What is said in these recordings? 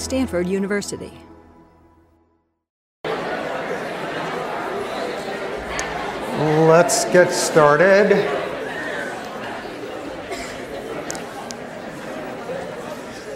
Stanford University. Let's get started.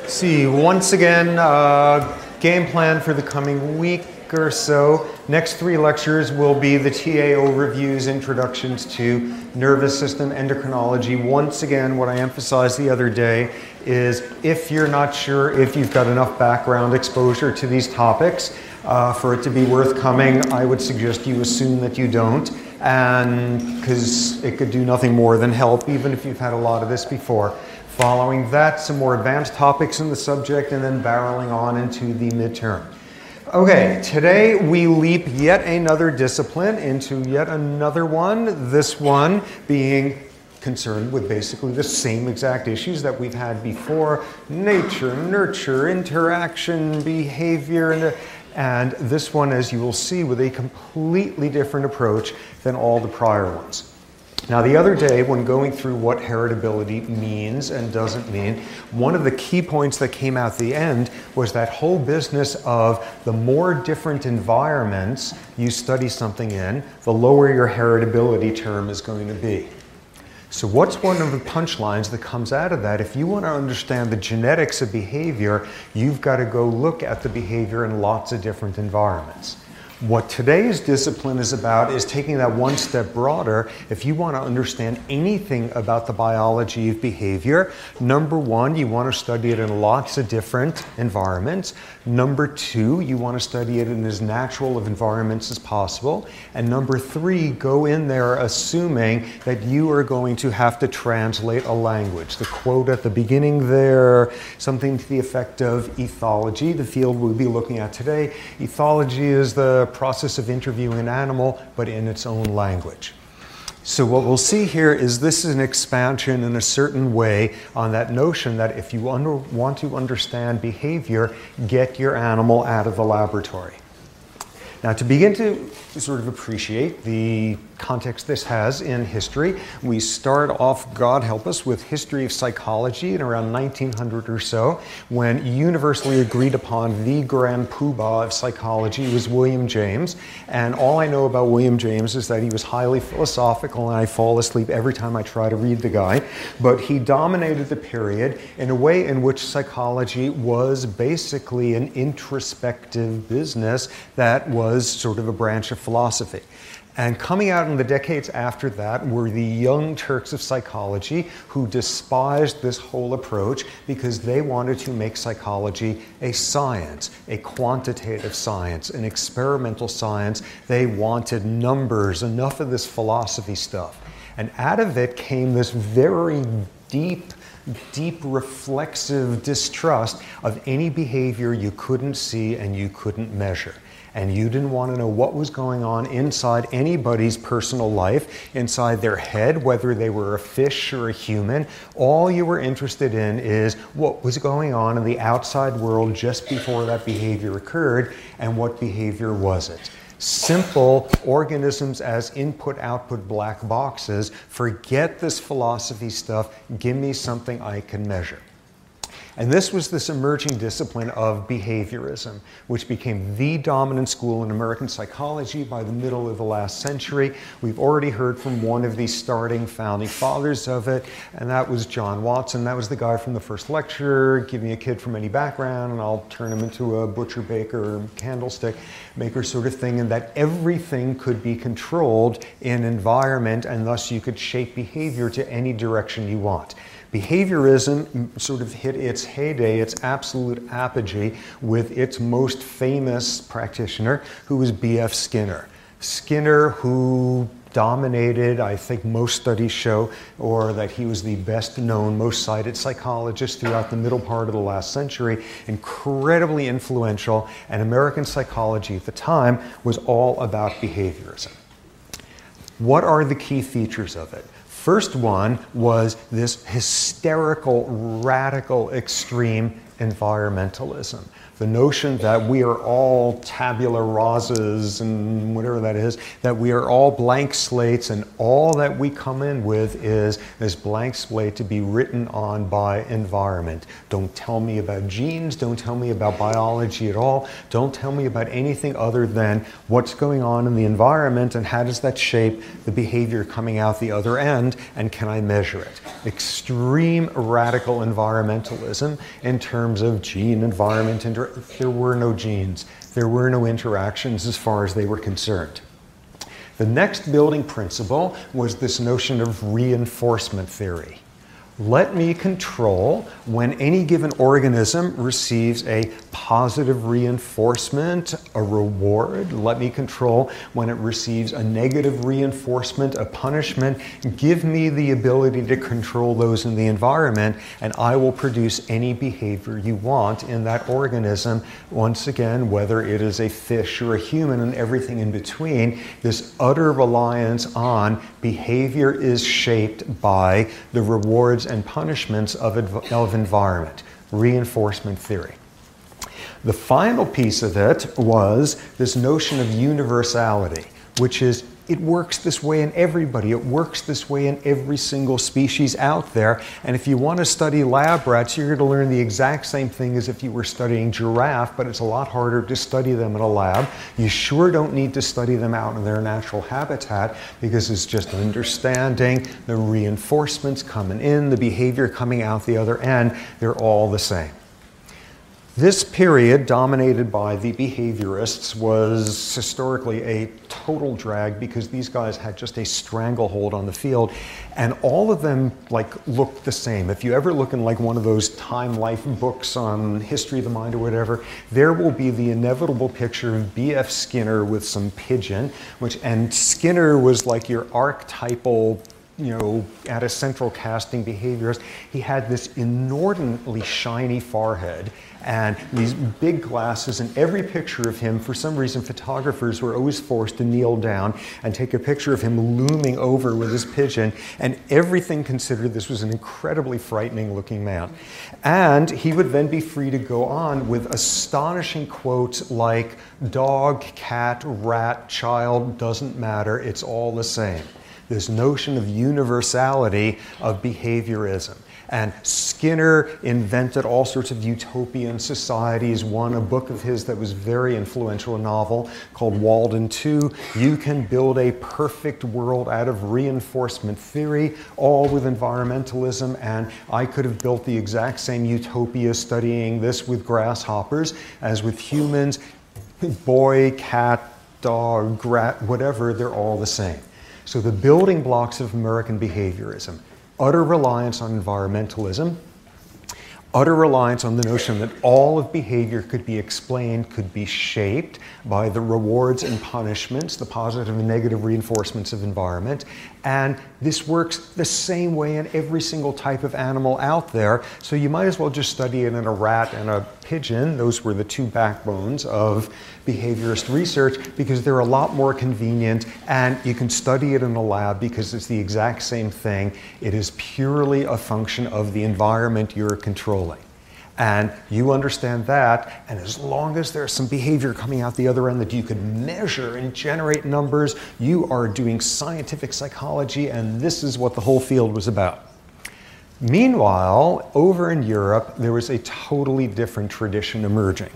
See, once again, uh, game plan for the coming week or so. Next three lectures will be the TA overviews, introductions to nervous system endocrinology. Once again, what I emphasized the other day is if you're not sure if you've got enough background exposure to these topics uh, for it to be worth coming, I would suggest you assume that you don't and because it could do nothing more than help, even if you've had a lot of this before. Following that, some more advanced topics in the subject, and then barreling on into the midterm. Okay, today we leap yet another discipline into yet another one, this one being concerned with basically the same exact issues that we've had before nature, nurture, interaction, behavior, and and this one, as you will see, with a completely different approach than all the prior ones. Now, the other day, when going through what heritability means and doesn't mean, one of the key points that came out the end was that whole business of the more different environments you study something in, the lower your heritability term is going to be. So, what's one of the punchlines that comes out of that? If you want to understand the genetics of behavior, you've got to go look at the behavior in lots of different environments. What today's discipline is about is taking that one step broader. If you want to understand anything about the biology of behavior, number one, you want to study it in lots of different environments. Number two, you want to study it in as natural of environments as possible. And number three, go in there assuming that you are going to have to translate a language. The quote at the beginning there, something to the effect of ethology, the field we'll be looking at today. Ethology is the process of interviewing an animal, but in its own language. So, what we'll see here is this is an expansion in a certain way on that notion that if you under, want to understand behavior, get your animal out of the laboratory. Now, to begin to sort of appreciate the context this has in history. We start off, God help us, with history of psychology in around 1900 or so, when universally agreed upon the grand poobah of psychology was William James. And all I know about William James is that he was highly philosophical, and I fall asleep every time I try to read the guy. But he dominated the period in a way in which psychology was basically an introspective business that was sort of a branch of philosophy. And coming out in the decades after that were the young Turks of psychology who despised this whole approach because they wanted to make psychology a science, a quantitative science, an experimental science. They wanted numbers, enough of this philosophy stuff. And out of it came this very deep, deep reflexive distrust of any behavior you couldn't see and you couldn't measure and you didn't want to know what was going on inside anybody's personal life, inside their head, whether they were a fish or a human. All you were interested in is what was going on in the outside world just before that behavior occurred, and what behavior was it simple organisms as input output black boxes. Forget this philosophy stuff. Give me something I can measure. And this was this emerging discipline of behaviorism, which became the dominant school in American psychology by the middle of the last century. We've already heard from one of the starting founding fathers of it, and that was John Watson. That was the guy from the first lecture give me a kid from any background, and I'll turn him into a butcher, baker, candlestick maker sort of thing, and that everything could be controlled in environment, and thus you could shape behavior to any direction you want. Behaviorism sort of hit its heyday, its absolute apogee, with its most famous practitioner, who was B.F. Skinner. Skinner, who dominated, I think most studies show, or that he was the best known, most cited psychologist throughout the middle part of the last century, incredibly influential, and American psychology at the time was all about behaviorism. What are the key features of it? First one was this hysterical, radical, extreme environmentalism. The notion that we are all tabula rasas and whatever that is, that we are all blank slates and all that we come in with is this blank slate to be written on by environment. Don't tell me about genes, don't tell me about biology at all, don't tell me about anything other than what's going on in the environment and how does that shape the behavior coming out the other end and can I measure it? Extreme radical environmentalism in terms of gene environment inter- there were no genes, there were no interactions as far as they were concerned. The next building principle was this notion of reinforcement theory. Let me control when any given organism receives a positive reinforcement, a reward. Let me control when it receives a negative reinforcement, a punishment. Give me the ability to control those in the environment, and I will produce any behavior you want in that organism. Once again, whether it is a fish or a human and everything in between, this utter reliance on behavior is shaped by the rewards and punishments of, of environment, reinforcement theory. The final piece of it was this notion of universality, which is it works this way in everybody. It works this way in every single species out there. And if you want to study lab rats, you're going to learn the exact same thing as if you were studying giraffe, but it's a lot harder to study them in a lab. You sure don't need to study them out in their natural habitat because it's just understanding the reinforcements coming in, the behavior coming out the other end. They're all the same. This period, dominated by the behaviorists, was historically a total drag because these guys had just a stranglehold on the field, and all of them like looked the same. If you ever look in like one of those Time Life books on history of the mind or whatever, there will be the inevitable picture of B.F. Skinner with some pigeon, which and Skinner was like your archetypal you know, at a central casting behaviorist, he had this inordinately shiny forehead and these big glasses. And every picture of him, for some reason, photographers were always forced to kneel down and take a picture of him looming over with his pigeon. And everything considered, this was an incredibly frightening looking man. And he would then be free to go on with astonishing quotes like dog, cat, rat, child, doesn't matter, it's all the same this notion of universality of behaviorism. And Skinner invented all sorts of utopian societies. One, a book of his that was very influential, a novel called Walden 2. You can build a perfect world out of reinforcement theory, all with environmentalism. And I could have built the exact same utopia studying this with grasshoppers as with humans. Boy, cat, dog, rat, whatever, they're all the same. So the building blocks of American behaviorism, utter reliance on environmentalism, utter reliance on the notion that all of behavior could be explained, could be shaped by the rewards and punishments, the positive and negative reinforcements of environment. And this works the same way in every single type of animal out there. So you might as well just study it in a rat and a pigeon. Those were the two backbones of behaviorist research because they're a lot more convenient and you can study it in a lab because it's the exact same thing. It is purely a function of the environment you're controlling. And you understand that, and as long as there's some behavior coming out the other end that you can measure and generate numbers, you are doing scientific psychology, and this is what the whole field was about. Meanwhile, over in Europe, there was a totally different tradition emerging.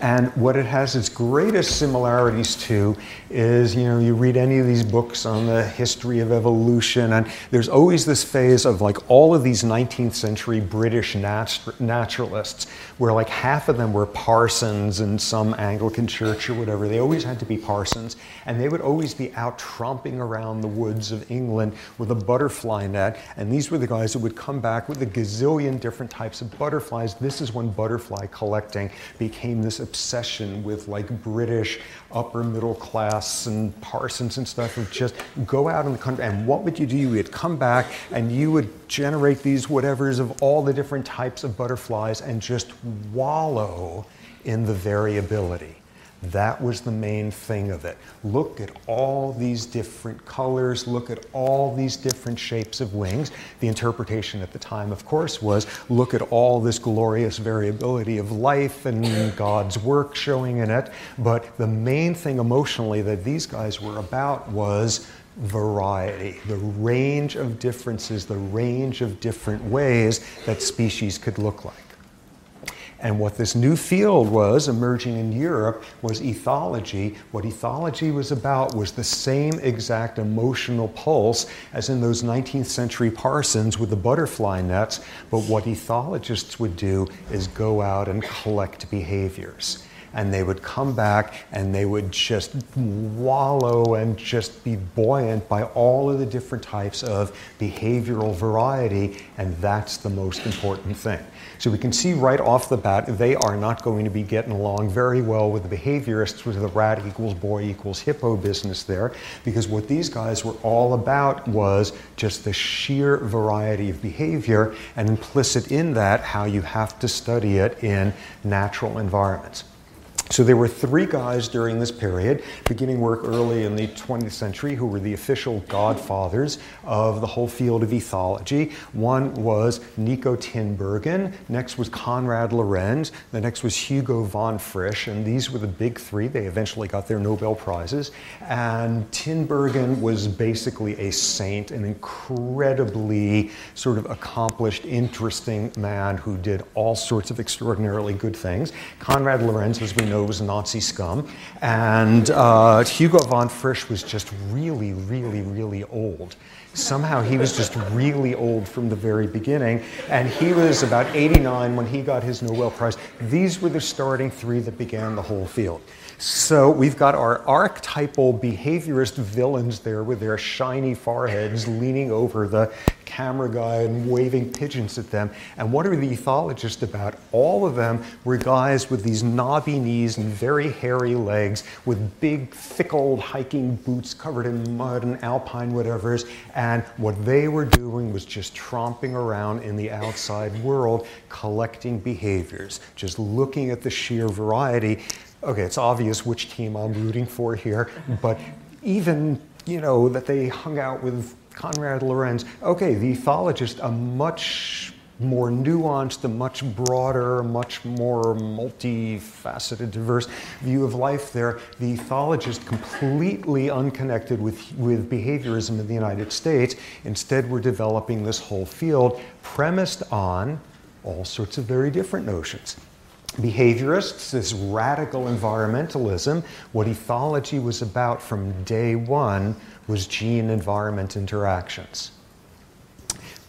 And what it has its greatest similarities to is, you know, you read any of these books on the history of evolution, and there's always this phase of like all of these 19th century British nat- naturalists, where like half of them were parsons in some Anglican church or whatever. They always had to be parsons, and they would always be out tromping around the woods of England with a butterfly net. And these were the guys who would come back with a gazillion different types of butterflies. This is when butterfly collecting became this obsession with like British upper middle class and parsons and stuff of just go out in the country and what would you do? You would come back and you would generate these whatevers of all the different types of butterflies and just wallow in the variability. That was the main thing of it. Look at all these different colors, look at all these different shapes of wings. The interpretation at the time, of course, was look at all this glorious variability of life and God's work showing in it. But the main thing emotionally that these guys were about was variety, the range of differences, the range of different ways that species could look like. And what this new field was emerging in Europe was ethology. What ethology was about was the same exact emotional pulse as in those 19th century parsons with the butterfly nets. But what ethologists would do is go out and collect behaviors and they would come back and they would just wallow and just be buoyant by all of the different types of behavioral variety, and that's the most important thing. So we can see right off the bat they are not going to be getting along very well with the behaviorists with the rat equals boy equals hippo business there, because what these guys were all about was just the sheer variety of behavior, and implicit in that, how you have to study it in natural environments. So there were three guys during this period, beginning work early in the 20th century, who were the official godfathers of the whole field of ethology. One was Nico Tinbergen, next was Konrad Lorenz, the next was Hugo von Frisch, and these were the big three. They eventually got their Nobel Prizes. And Tinbergen was basically a saint, an incredibly sort of accomplished, interesting man who did all sorts of extraordinarily good things. Konrad Lorenz, as we know, was Nazi scum. And uh, Hugo von Frisch was just really, really, really old. Somehow he was just really old from the very beginning. And he was about 89 when he got his Nobel Prize. These were the starting three that began the whole field. So we've got our archetypal behaviorist villains there with their shiny foreheads leaning over the camera guy and waving pigeons at them. And what are the ethologists about? All of them were guys with these knobby knees and very hairy legs with big, thick old hiking boots covered in mud and alpine whatevers. And what they were doing was just tromping around in the outside world, collecting behaviors, just looking at the sheer variety okay, it's obvious which team I'm rooting for here, but even, you know, that they hung out with Konrad Lorenz, okay, the ethologist, a much more nuanced, a much broader, much more multifaceted, diverse view of life there. The ethologist, completely unconnected with, with behaviorism in the United States, instead we're developing this whole field premised on all sorts of very different notions behaviorists, this radical environmentalism, what ethology was about from day one was gene environment interactions.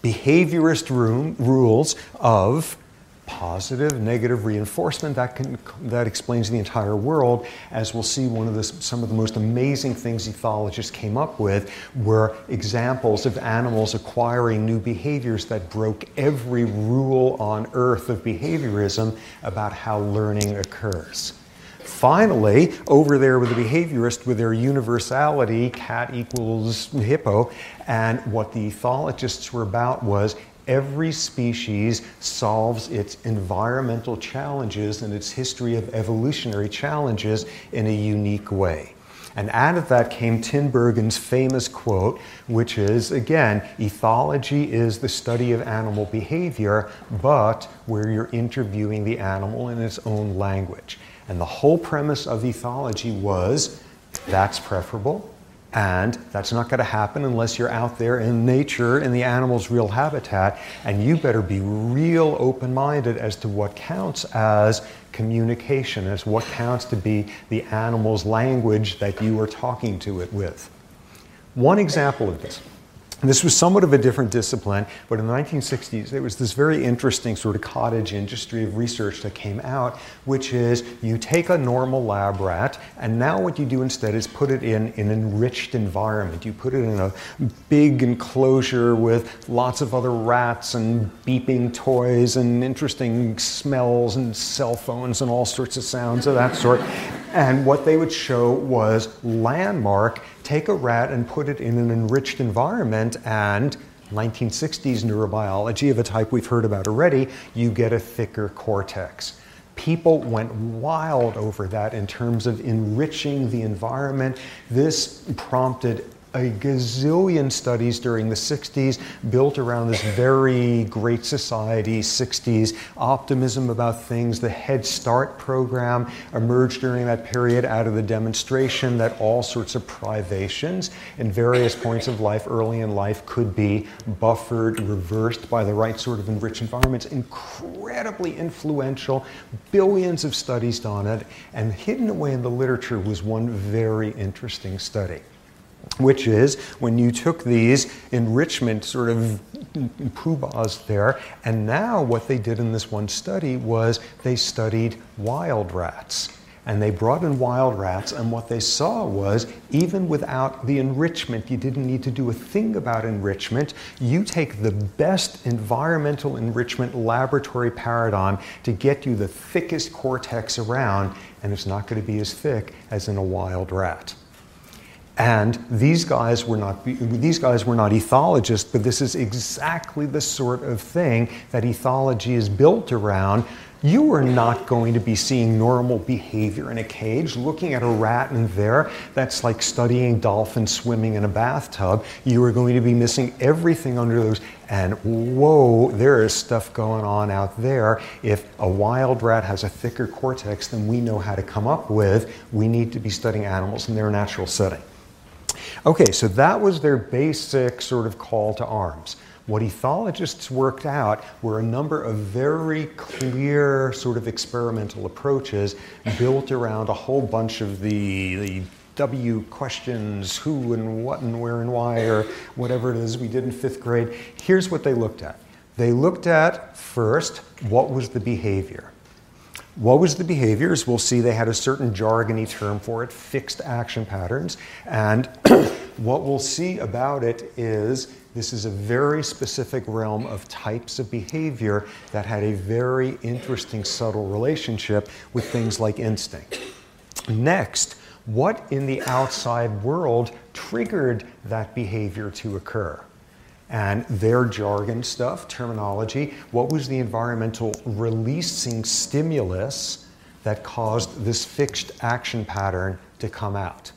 Behaviorist room, rules of positive, negative reinforcement. That, can, that explains the entire world. As we'll see, one of the, some of the most amazing things ethologists came up with were examples of animals acquiring new behaviors that broke every rule on earth of behaviorism about how learning occurs. Finally, over there with the behaviorist with their universality, cat equals hippo, and what the ethologists were about was every species solves its environmental challenges and its history of evolutionary challenges in a unique way. And out of that came Tinbergen's famous quote, which is again, ethology is the study of animal behavior, but where you're interviewing the animal in its own language. And the whole premise of ethology was that's preferable, and that's not going to happen unless you're out there in nature, in the animal's real habitat. And you better be real open minded as to what counts as communication, as what counts to be the animal's language that you are talking to it with. One example of this this was somewhat of a different discipline, but in the 1960s, there was this very interesting sort of cottage industry of research that came out, which is you take a normal lab rat, and now what you do instead is put it in an enriched environment. You put it in a big enclosure with lots of other rats and beeping toys and interesting smells and cell phones and all sorts of sounds of that sort. And what they would show was landmark take a rat and put it in an enriched environment and 1960s neurobiology of a type we've heard about already, you get a thicker cortex. People went wild over that in terms of enriching the environment. This prompted a gazillion studies during the 60s built around this very great society 60s optimism about things the head start program emerged during that period out of the demonstration that all sorts of privations in various points of life early in life could be buffered reversed by the right sort of enriched environments. Incredibly influential. Billions of studies done on it and hidden away in the literature was one very interesting study which is when you took these enrichment sort of poobahs there, and now what they did in this one study was they studied wild rats. And they brought in wild rats, and what they saw was even without the enrichment, you didn't need to do a thing about enrichment. You take the best environmental enrichment laboratory paradigm to get you the thickest cortex around, and it's not going to be as thick as in a wild rat. And these guys were not these guys were not ethologists, but this is exactly the sort of thing that ethology is built around. You are not going to be seeing normal behavior in a cage. Looking at a rat in there, that's like studying dolphins swimming in a bathtub. You are going to be missing everything under those. And whoa, there is stuff going on out there. If a wild rat has a thicker cortex than we know how to come up with, we need to be studying animals in their natural setting. Okay, so that was their basic sort of call to arms. What ethologists worked out were a number of very clear sort of experimental approaches built around a whole bunch of the, the W questions, who and what and where and why, or whatever it is we did in fifth grade. Here's what they looked at. They looked at first, what was the behavior? What was the behaviors? We'll see they had a certain jargony term for it, fixed action patterns. And what we'll see about it is this is a very specific realm of types of behavior that had a very interesting subtle relationship with things like instinct. Next, what in the outside world triggered that behavior to occur? And their jargon stuff, terminology. What was the environmental releasing stimulus that caused this fixed action pattern to come out?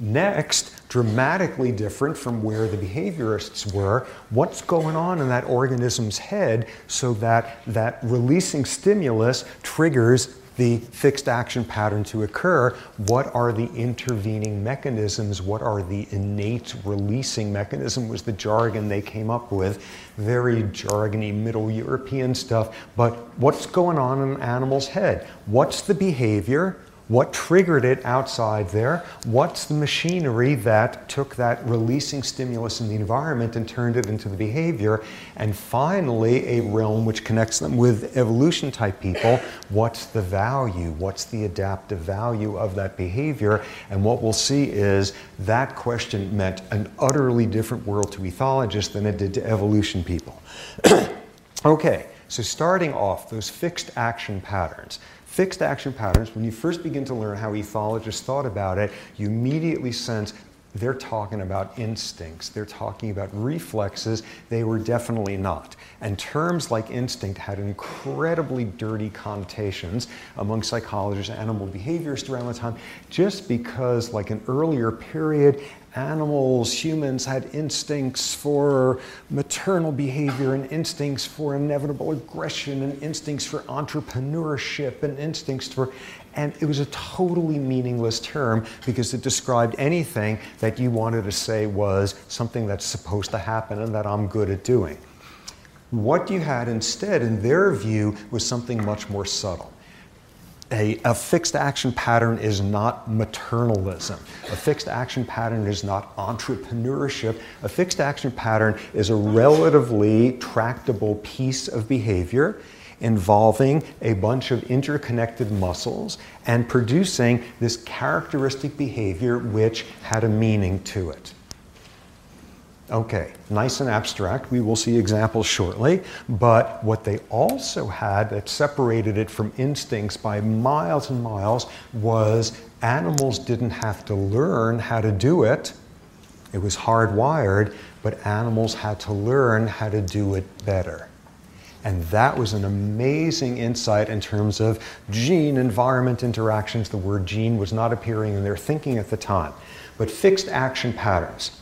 Next, dramatically different from where the behaviorists were, what's going on in that organism's head so that that releasing stimulus triggers the fixed action pattern to occur, what are the intervening mechanisms? What are the innate releasing mechanism was the jargon they came up with. Very jargony Middle European stuff. But what's going on in an animal's head? What's the behavior? What triggered it outside there? What's the machinery that took that releasing stimulus in the environment and turned it into the behavior? And finally, a realm which connects them with evolution type people. What's the value? What's the adaptive value of that behavior? And what we'll see is that question meant an utterly different world to ethologists than it did to evolution people. okay, so starting off, those fixed action patterns. Fixed action patterns, when you first begin to learn how ethologists thought about it, you immediately sense they're talking about instincts, they're talking about reflexes. They were definitely not. And terms like instinct had incredibly dirty connotations among psychologists, and animal behaviorists around the time, just because, like an earlier period, animals, humans had instincts for maternal behavior and instincts for inevitable aggression and instincts for entrepreneurship and instincts for and it was a totally meaningless term because it described anything that you wanted to say was something that's supposed to happen and that I'm good at doing. What you had instead, in their view, was something much more subtle. A, a, fixed action pattern is not maternalism. A fixed action pattern is not entrepreneurship. A fixed action pattern is a relatively tractable piece of behavior involving a bunch of interconnected muscles and producing this characteristic behavior which had a meaning to it. Okay, nice and abstract. We will see examples shortly. But what they also had that separated it from instincts by miles and miles was animals didn't have to learn how to do it. It was hardwired, but animals had to learn how to do it better. And that was an amazing insight in terms of gene environment interactions. The word gene was not appearing in their thinking at the time. But fixed action patterns.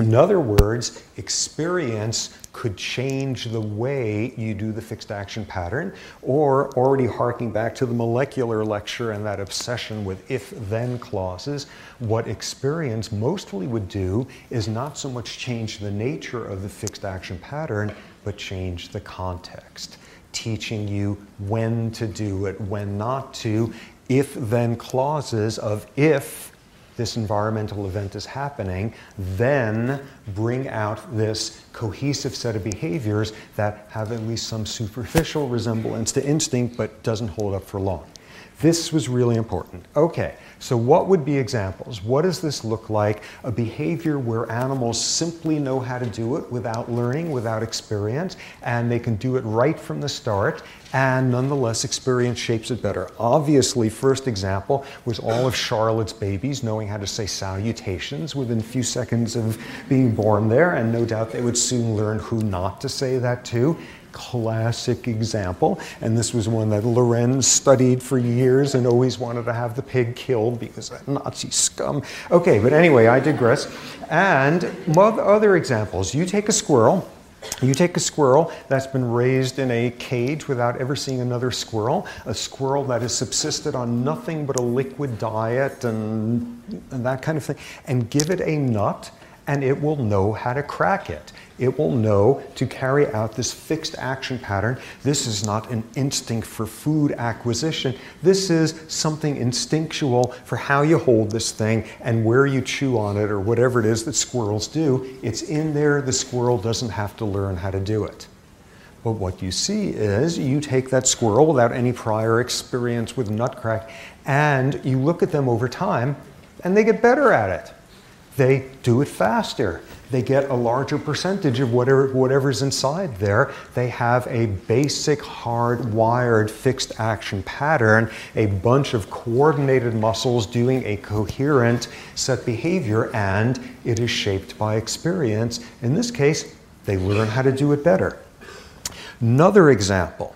In other words, experience could change the way you do the fixed action pattern, or already harking back to the molecular lecture and that obsession with if then clauses, what experience mostly would do is not so much change the nature of the fixed action pattern, but change the context, teaching you when to do it, when not to, if then clauses of if this environmental event is happening, then bring out this cohesive set of behaviors that have at least some superficial resemblance to instinct but doesn't hold up for long. This was really important. Okay, so what would be examples? What does this look like? A behavior where animals simply know how to do it without learning, without experience, and they can do it right from the start, and nonetheless experience shapes it better. Obviously, first example was all of Charlotte's babies knowing how to say salutations within a few seconds of being born there, and no doubt they would soon learn who not to say that to classic example, and this was one that Lorenz studied for years and always wanted to have the pig killed because that Nazi scum. Okay, but anyway, I digress. And other examples. You take a squirrel. You take a squirrel that's been raised in a cage without ever seeing another squirrel, a squirrel that has subsisted on nothing but a liquid diet and, and that kind of thing, and give it a nut and it will know how to crack it. It will know to carry out this fixed action pattern. This is not an instinct for food acquisition. This is something instinctual for how you hold this thing and where you chew on it or whatever it is that squirrels do. It's in there. The squirrel doesn't have to learn how to do it. But what you see is you take that squirrel without any prior experience with nutcrack and you look at them over time and they get better at it they do it faster. They get a larger percentage of whatever, whatever's inside there. They have a basic hardwired fixed action pattern, a bunch of coordinated muscles doing a coherent set behavior, and it is shaped by experience. In this case, they learn how to do it better. Another example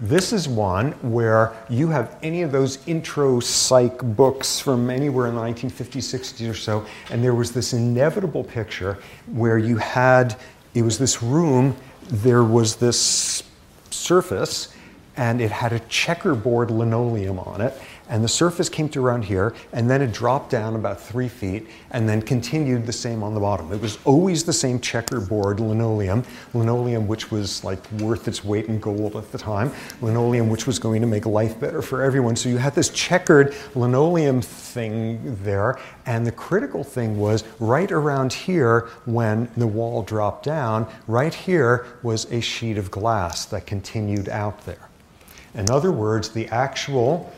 this is one where you have any of those intro psych books from anywhere in the 1950s, 60s or so, and there was this inevitable picture where you had, it was this room, there was this surface, and it had a checkerboard linoleum on it, and the surface came to around here, and then it dropped down about three feet, and then continued the same on the bottom. It was always the same checkerboard linoleum, linoleum which was like worth its weight in gold at the time, linoleum which was going to make life better for everyone. So you had this checkered linoleum thing there, and the critical thing was right around here when the wall dropped down, right here was a sheet of glass that continued out there. In other words, the actual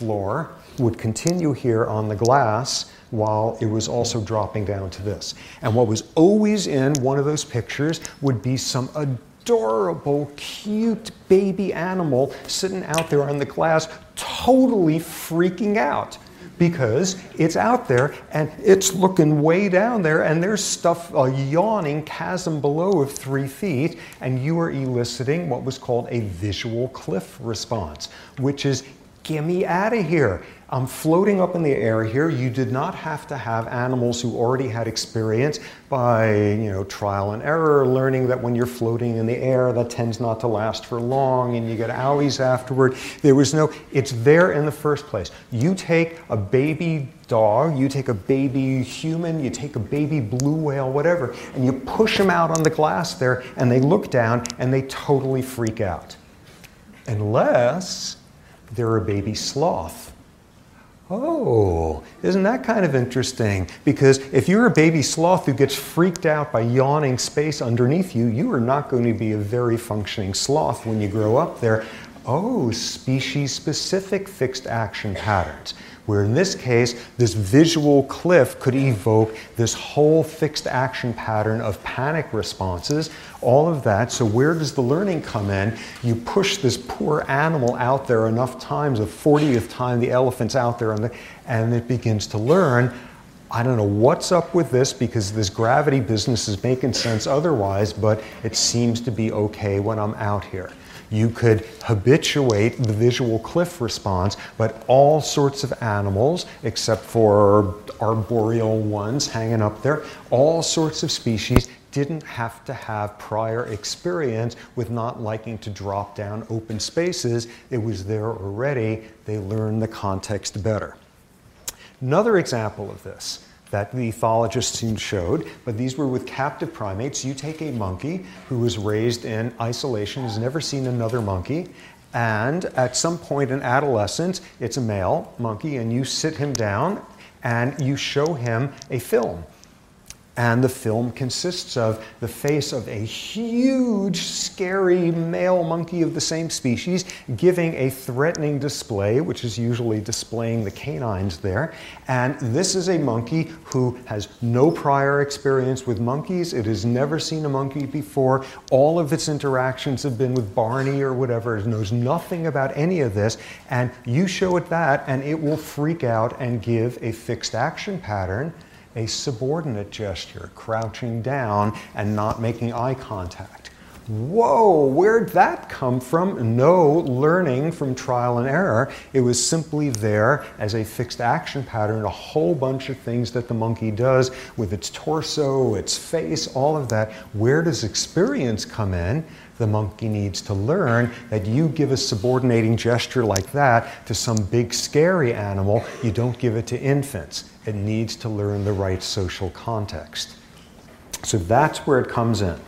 floor would continue here on the glass while it was also dropping down to this. And what was always in one of those pictures would be some adorable, cute baby animal sitting out there on the glass, totally freaking out because it's out there and it's looking way down there and there's stuff, a yawning chasm below of three feet, and you are eliciting what was called a visual cliff response, which is Get me out of here. I'm floating up in the air here. You did not have to have animals who already had experience by, you know, trial and error, learning that when you're floating in the air, that tends not to last for long and you get owies afterward. There was no, it's there in the first place. You take a baby dog, you take a baby human, you take a baby blue whale, whatever, and you push them out on the glass there and they look down and they totally freak out. Unless they're a baby sloth. Oh, isn't that kind of interesting? Because if you're a baby sloth who gets freaked out by yawning space underneath you, you are not going to be a very functioning sloth when you grow up there. Oh, species specific fixed action patterns where in this case, this visual cliff could evoke this whole fixed action pattern of panic responses, all of that. So, where does the learning come in? You push this poor animal out there enough times, the 40th time the elephant's out there, the, and it begins to learn. I don't know what's up with this because this gravity business is making sense otherwise, but it seems to be okay when I'm out here. You could habituate the visual cliff response, but all sorts of animals, except for arboreal ones hanging up there, all sorts of species didn't have to have prior experience with not liking to drop down open spaces. It was there already. They learned the context better. Another example of this that the ethologists soon showed, but these were with captive primates. You take a monkey who was raised in isolation, has never seen another monkey, and at some point in adolescence, it's a male monkey, and you sit him down and you show him a film and the film consists of the face of a huge, scary male monkey of the same species giving a threatening display, which is usually displaying the canines there. And this is a monkey who has no prior experience with monkeys. It has never seen a monkey before. All of its interactions have been with Barney or whatever. It knows nothing about any of this. And you show it that, and it will freak out and give a fixed action pattern a subordinate gesture, crouching down and not making eye contact. Whoa, where'd that come from? No learning from trial and error. It was simply there as a fixed action pattern, a whole bunch of things that the monkey does with its torso, its face, all of that. Where does experience come in? The monkey needs to learn that you give a subordinating gesture like that to some big scary animal, you don't give it to infants. It needs to learn the right social context. So that's where it comes in.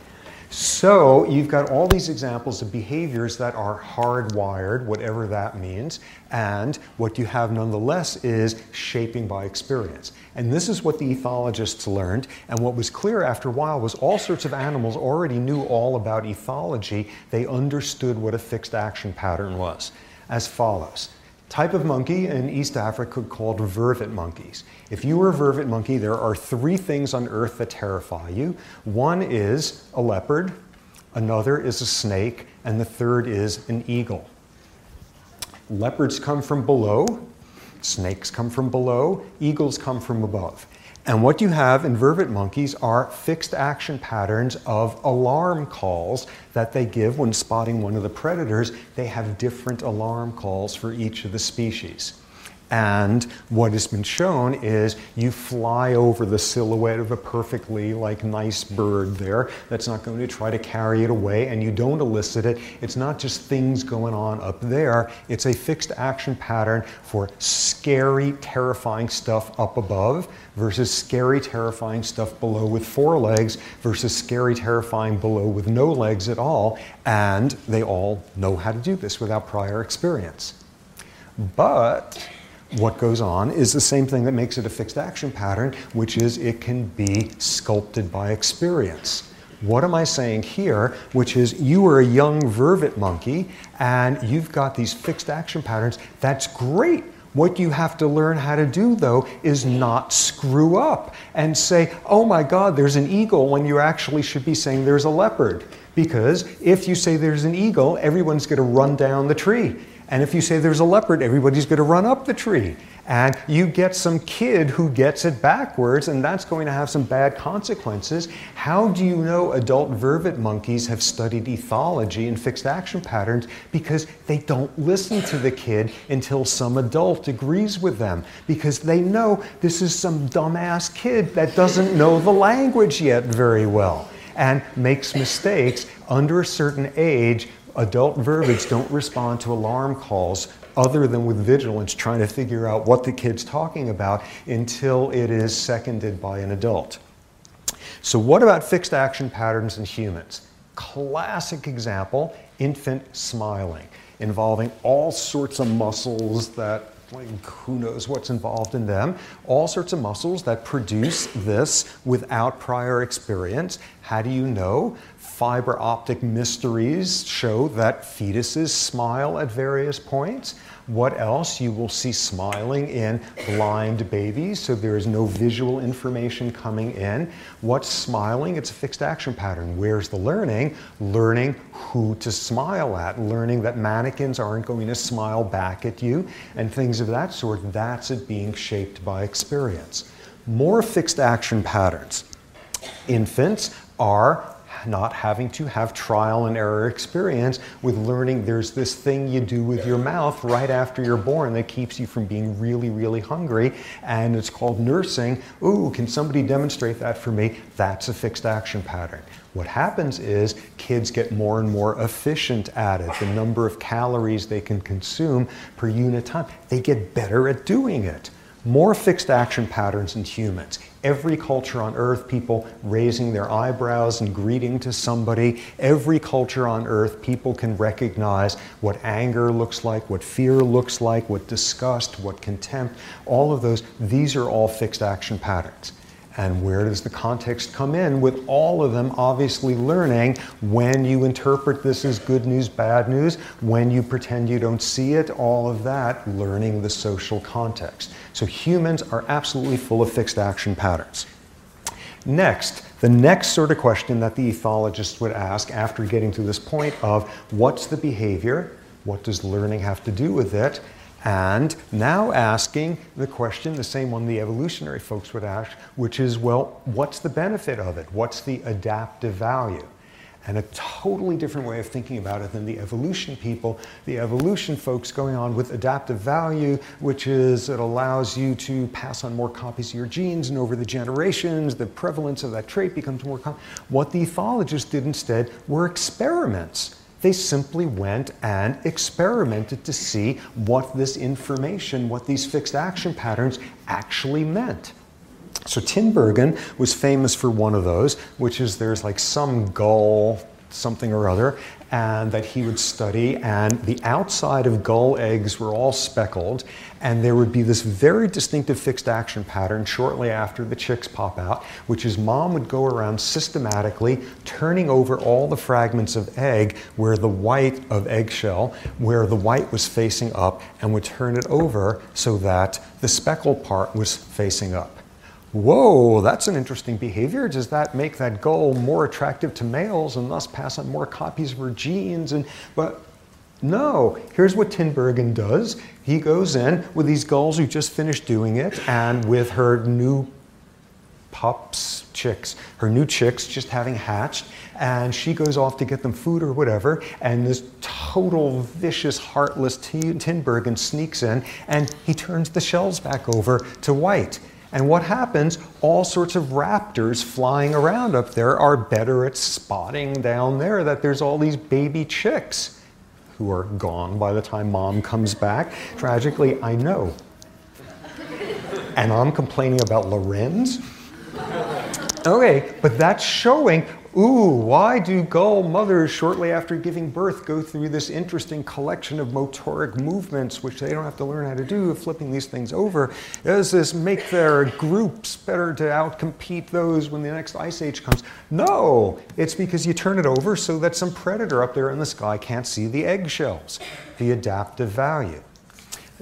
So you've got all these examples of behaviors that are hardwired, whatever that means, and what you have nonetheless is shaping by experience. And this is what the ethologists learned, and what was clear after a while was all sorts of animals already knew all about ethology. They understood what a fixed action pattern was as follows type of monkey in East Africa called vervet monkeys. If you were a vervet monkey, there are three things on earth that terrify you. One is a leopard, another is a snake, and the third is an eagle. Leopards come from below, snakes come from below, eagles come from above. And what you have in vervet monkeys are fixed action patterns of alarm calls that they give when spotting one of the predators. They have different alarm calls for each of the species. And what has been shown is you fly over the silhouette of a perfectly like nice bird there that's not going to try to carry it away and you don't elicit it. It's not just things going on up there. It's a fixed action pattern for scary, terrifying stuff up above versus scary, terrifying stuff below with four legs versus scary, terrifying below with no legs at all. And they all know how to do this without prior experience. But what goes on is the same thing that makes it a fixed action pattern, which is it can be sculpted by experience. What am I saying here? Which is you are a young vervet monkey and you've got these fixed action patterns. That's great. What you have to learn how to do, though, is not screw up and say, oh my God, there's an eagle when you actually should be saying there's a leopard. Because if you say there's an eagle, everyone's going to run down the tree. And if you say there's a leopard, everybody's going to run up the tree. And you get some kid who gets it backwards, and that's going to have some bad consequences. How do you know adult vervet monkeys have studied ethology and fixed action patterns? Because they don't listen to the kid until some adult agrees with them. Because they know this is some dumbass kid that doesn't know the language yet very well and makes mistakes under a certain age adult vervets don't respond to alarm calls other than with vigilance trying to figure out what the kid's talking about until it is seconded by an adult. So, what about fixed action patterns in humans? Classic example infant smiling, involving all sorts of muscles that like who knows what's involved in them, all sorts of muscles that produce this without prior experience. How do you know? Fiber optic mysteries show that fetuses smile at various points. What else? You will see smiling in blind babies, so there is no visual information coming in. What's smiling? It's a fixed action pattern. Where's the learning? Learning who to smile at, learning that mannequins aren't going to smile back at you, and things of that sort. That's it being shaped by experience. More fixed action patterns. Infants are not having to have trial and error experience with learning there's this thing you do with your mouth right after you're born that keeps you from being really, really hungry, and it's called nursing. Ooh, can somebody demonstrate that for me? That's a fixed action pattern. What happens is kids get more and more efficient at it. The number of calories they can consume per unit time, they get better at doing it. More fixed action patterns in humans. Every culture on earth, people raising their eyebrows and greeting to somebody. Every culture on earth, people can recognize what anger looks like, what fear looks like, what disgust, what contempt. All of those, these are all fixed action patterns. And where does the context come in? With all of them obviously learning when you interpret this as good news, bad news, when you pretend you don't see it, all of that, learning the social context. So humans are absolutely full of fixed action patterns. Next, the next sort of question that the ethologist would ask after getting to this point of what's the behavior? What does learning have to do with it? And now asking the question, the same one the evolutionary folks would ask, which is, well, what's the benefit of it? What's the adaptive value? And a totally different way of thinking about it than the evolution people. The evolution folks going on with adaptive value, which is it allows you to pass on more copies of your genes, and over the generations, the prevalence of that trait becomes more common. What the ethologists did instead were experiments they simply went and experimented to see what this information, what these fixed action patterns actually meant. So Tinbergen was famous for one of those, which is there's like some gull something or other, and that he would study. And the outside of gull eggs were all speckled, and there would be this very distinctive fixed action pattern shortly after the chicks pop out, which is mom would go around systematically turning over all the fragments of egg where the white of eggshell, where the white was facing up, and would turn it over so that the speckled part was facing up. Whoa, that's an interesting behavior. Does that make that gull more attractive to males and thus pass on more copies of her genes? And but no, here's what Tinbergen does. He goes in with these gulls who just finished doing it, and with her new pups, chicks, her new chicks just having hatched, and she goes off to get them food or whatever, and this total vicious, heartless Tinbergen sneaks in, and he turns the shells back over to white. And what happens? All sorts of raptors flying around up there are better at spotting down there that there's all these baby chicks who are gone by the time mom comes back. Tragically, I know. And I'm complaining about Lorenz. Okay, but that's showing Ooh, why do gull mothers shortly after giving birth go through this interesting collection of motoric movements, which they don't have to learn how to do, flipping these things over? Does this make their groups better to outcompete those when the next ice age comes? No, it's because you turn it over so that some predator up there in the sky can't see the eggshells, the adaptive value.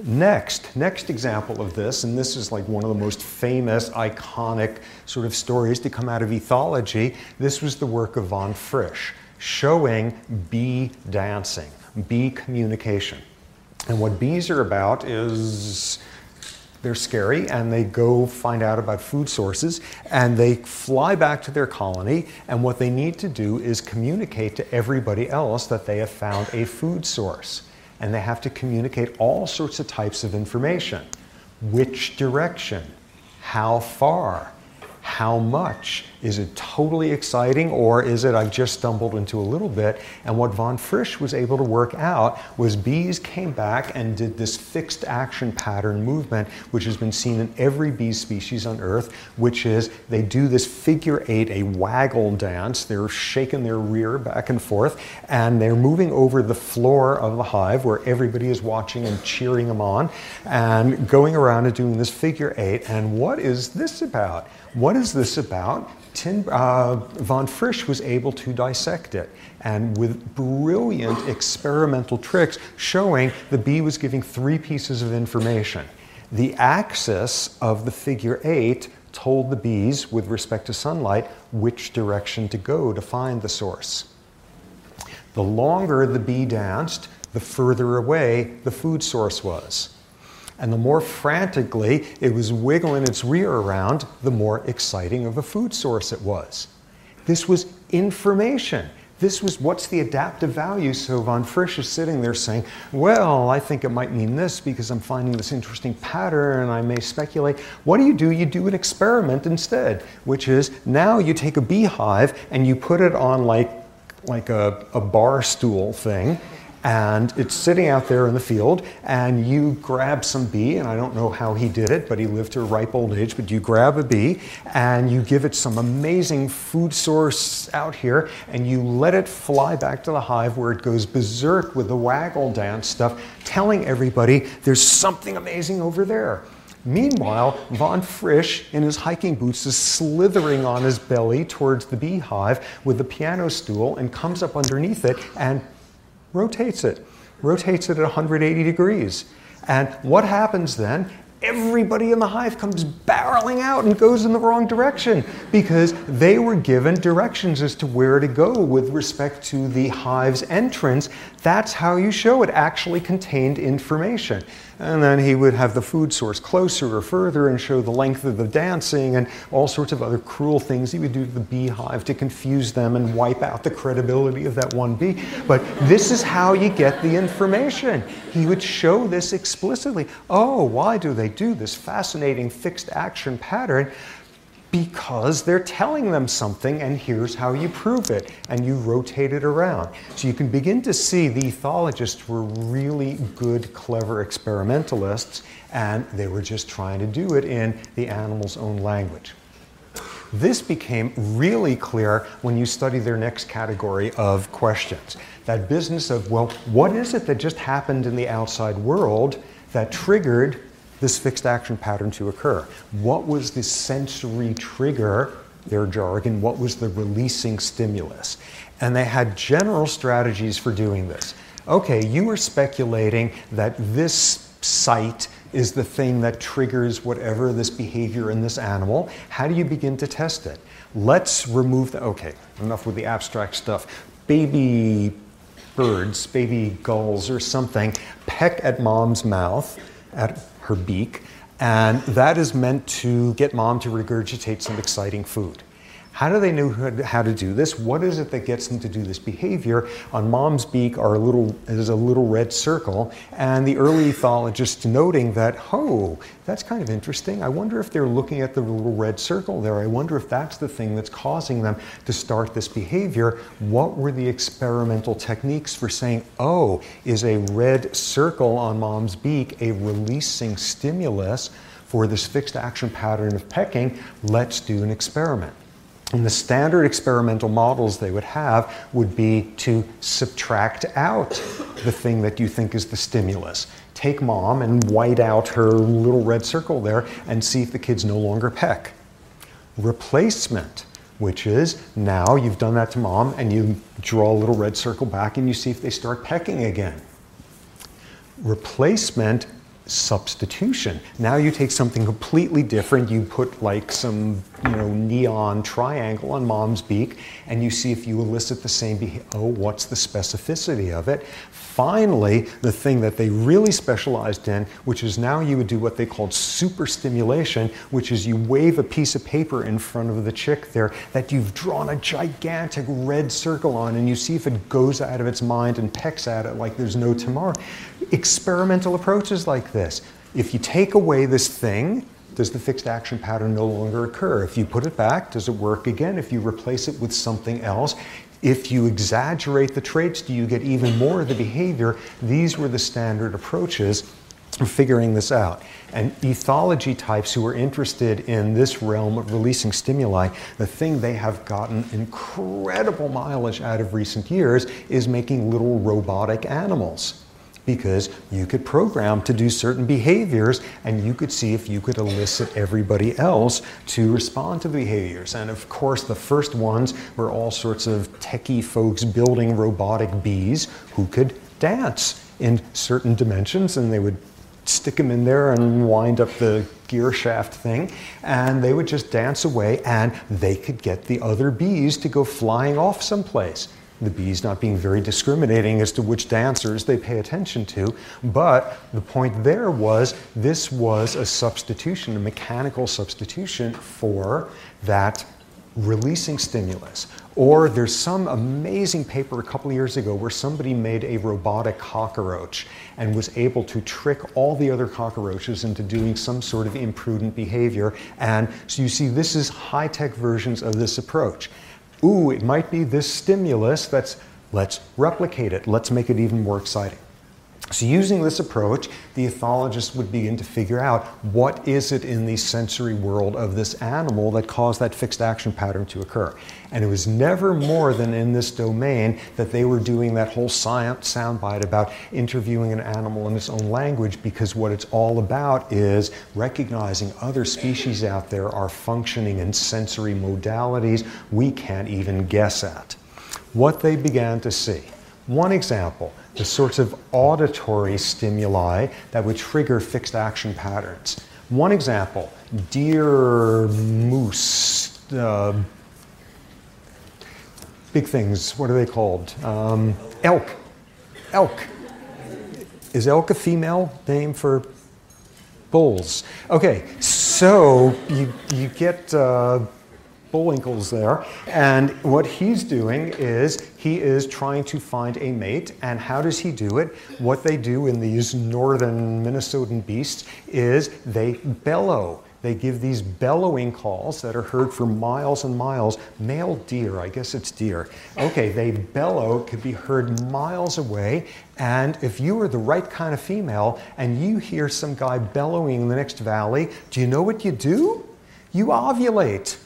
Next, next example of this, and this is like one of the most famous, iconic sort of stories to come out of ethology. This was the work of von Frisch, showing bee dancing, bee communication. And what bees are about is they're scary and they go find out about food sources and they fly back to their colony and what they need to do is communicate to everybody else that they have found a food source and they have to communicate all sorts of types of information. Which direction? How far? How much? Is it totally exciting or is it I've just stumbled into a little bit? And what von Frisch was able to work out was bees came back and did this fixed action pattern movement, which has been seen in every bee species on Earth, which is they do this figure eight, a waggle dance. They're shaking their rear back and forth, and they're moving over the floor of the hive where everybody is watching and cheering them on, and going around and doing this figure eight. And what is this about? What is this about? Uh, von Frisch was able to dissect it and with brilliant experimental tricks showing the bee was giving three pieces of information. The axis of the figure eight told the bees, with respect to sunlight, which direction to go to find the source. The longer the bee danced, the further away the food source was. And the more frantically it was wiggling its rear around, the more exciting of a food source it was. This was information. This was what's the adaptive value. So von Frisch is sitting there saying, well, I think it might mean this because I'm finding this interesting pattern and I may speculate. What do you do? You do an experiment instead, which is now you take a beehive and you put it on like, like a, a bar stool thing and it's sitting out there in the field and you grab some bee and i don't know how he did it but he lived to a ripe old age but you grab a bee and you give it some amazing food source out here and you let it fly back to the hive where it goes berserk with the waggle dance stuff telling everybody there's something amazing over there. Meanwhile, von Frisch, in his hiking boots, is slithering on his belly towards the beehive with the piano stool and comes up underneath it and rotates it, rotates it at 180 degrees. And what happens then? Everybody in the hive comes barreling out and goes in the wrong direction because they were given directions as to where to go with respect to the hive's entrance. That's how you show it actually contained information. And then he would have the food source closer or further and show the length of the dancing and all sorts of other cruel things he would do to the beehive to confuse them and wipe out the credibility of that one bee. But this is how you get the information. He would show this explicitly. Oh, why do they do this fascinating fixed action pattern? Because they're telling them something and here's how you prove it and you rotate it around. So you can begin to see the ethologists were really good clever experimentalists and they were just trying to do it in the animal's own language. This became really clear when you study their next category of questions. That business of well what is it that just happened in the outside world that triggered this fixed action pattern to occur. What was the sensory trigger, their jargon, what was the releasing stimulus? And they had general strategies for doing this. Okay, you were speculating that this sight is the thing that triggers whatever this behavior in this animal. How do you begin to test it? Let's remove the, okay, enough with the abstract stuff. Baby birds, baby gulls or something, peck at mom's mouth at her beak, and that is meant to get mom to regurgitate some exciting food. How do they know how to do this? What is it that gets them to do this behavior? On mom's beak are a little, is a little red circle, and the early ethologists noting that, oh, that's kind of interesting. I wonder if they're looking at the little red circle there. I wonder if that's the thing that's causing them to start this behavior. What were the experimental techniques for saying, oh, is a red circle on mom's beak a releasing stimulus for this fixed action pattern of pecking? Let's do an experiment. And the standard experimental models they would have would be to subtract out the thing that you think is the stimulus. Take mom and white out her little red circle there and see if the kids no longer peck. Replacement, which is now you've done that to mom and you draw a little red circle back and you see if they start pecking again. Replacement substitution. Now you take something completely different, you put like some you know, neon triangle on mom's beak, and you see if you elicit the same behavior. Oh, what's the specificity of it? Finally, the thing that they really specialized in, which is now you would do what they called super stimulation, which is you wave a piece of paper in front of the chick there that you've drawn a gigantic red circle on, and you see if it goes out of its mind and pecks at it like there's no tomorrow. Experimental approaches like this. If you take away this thing, does the fixed action pattern no longer occur? If you put it back, does it work again? If you replace it with something else, if you exaggerate the traits, do you get even more of the behavior? These were the standard approaches for figuring this out. And ethology types who are interested in this realm of releasing stimuli, the thing they have gotten incredible mileage out of recent years is making little robotic animals because you could program to do certain behaviors and you could see if you could elicit everybody else to respond to behaviors. And of course, the first ones were all sorts of techie folks building robotic bees who could dance in certain dimensions and they would stick them in there and wind up the gear shaft thing and they would just dance away and they could get the other bees to go flying off someplace the bees not being very discriminating as to which dancers they pay attention to. But the point there was this was a substitution, a mechanical substitution for that releasing stimulus. Or there's some amazing paper a couple of years ago where somebody made a robotic cockroach and was able to trick all the other cockroaches into doing some sort of imprudent behavior. And so you see, this is high tech versions of this approach. Ooh, it might be this stimulus that's, let's replicate it, let's make it even more exciting. So using this approach, the ethologist would begin to figure out what is it in the sensory world of this animal that caused that fixed action pattern to occur. And it was never more than in this domain that they were doing that whole science soundbite about interviewing an animal in its own language because what it's all about is recognizing other species out there are functioning in sensory modalities we can't even guess at. What they began to see. One example the sorts of auditory stimuli that would trigger fixed action patterns. One example deer, moose, uh, big things, what are they called? Um, elk. Elk. Is elk a female name for bulls? Okay, so you, you get. Uh, Bullwinkle's there. And what he's doing is he is trying to find a mate. And how does he do it? What they do in these northern Minnesotan beasts is they bellow. They give these bellowing calls that are heard for miles and miles. Male deer, I guess it's deer. Okay, they bellow, could be heard miles away. And if you are the right kind of female and you hear some guy bellowing in the next valley, do you know what you do? You ovulate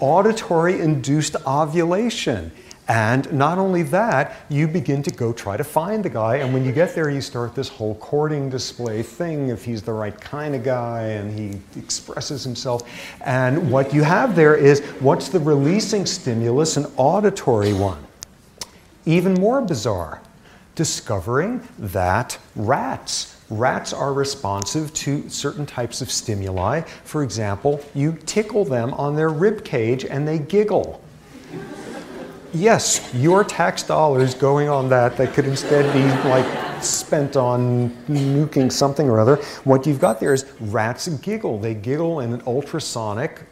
auditory induced ovulation. And not only that, you begin to go try to find the guy. And when you get there, you start this whole courting display thing if he's the right kind of guy and he expresses himself. And what you have there is what's the releasing stimulus? An auditory one. Even more bizarre, discovering that rats Rats are responsive to certain types of stimuli. For example, you tickle them on their rib cage and they giggle. Yes, your tax dollars going on that that could instead be like spent on nuking something or other. What you've got there is rats giggle. They giggle in an ultrasonic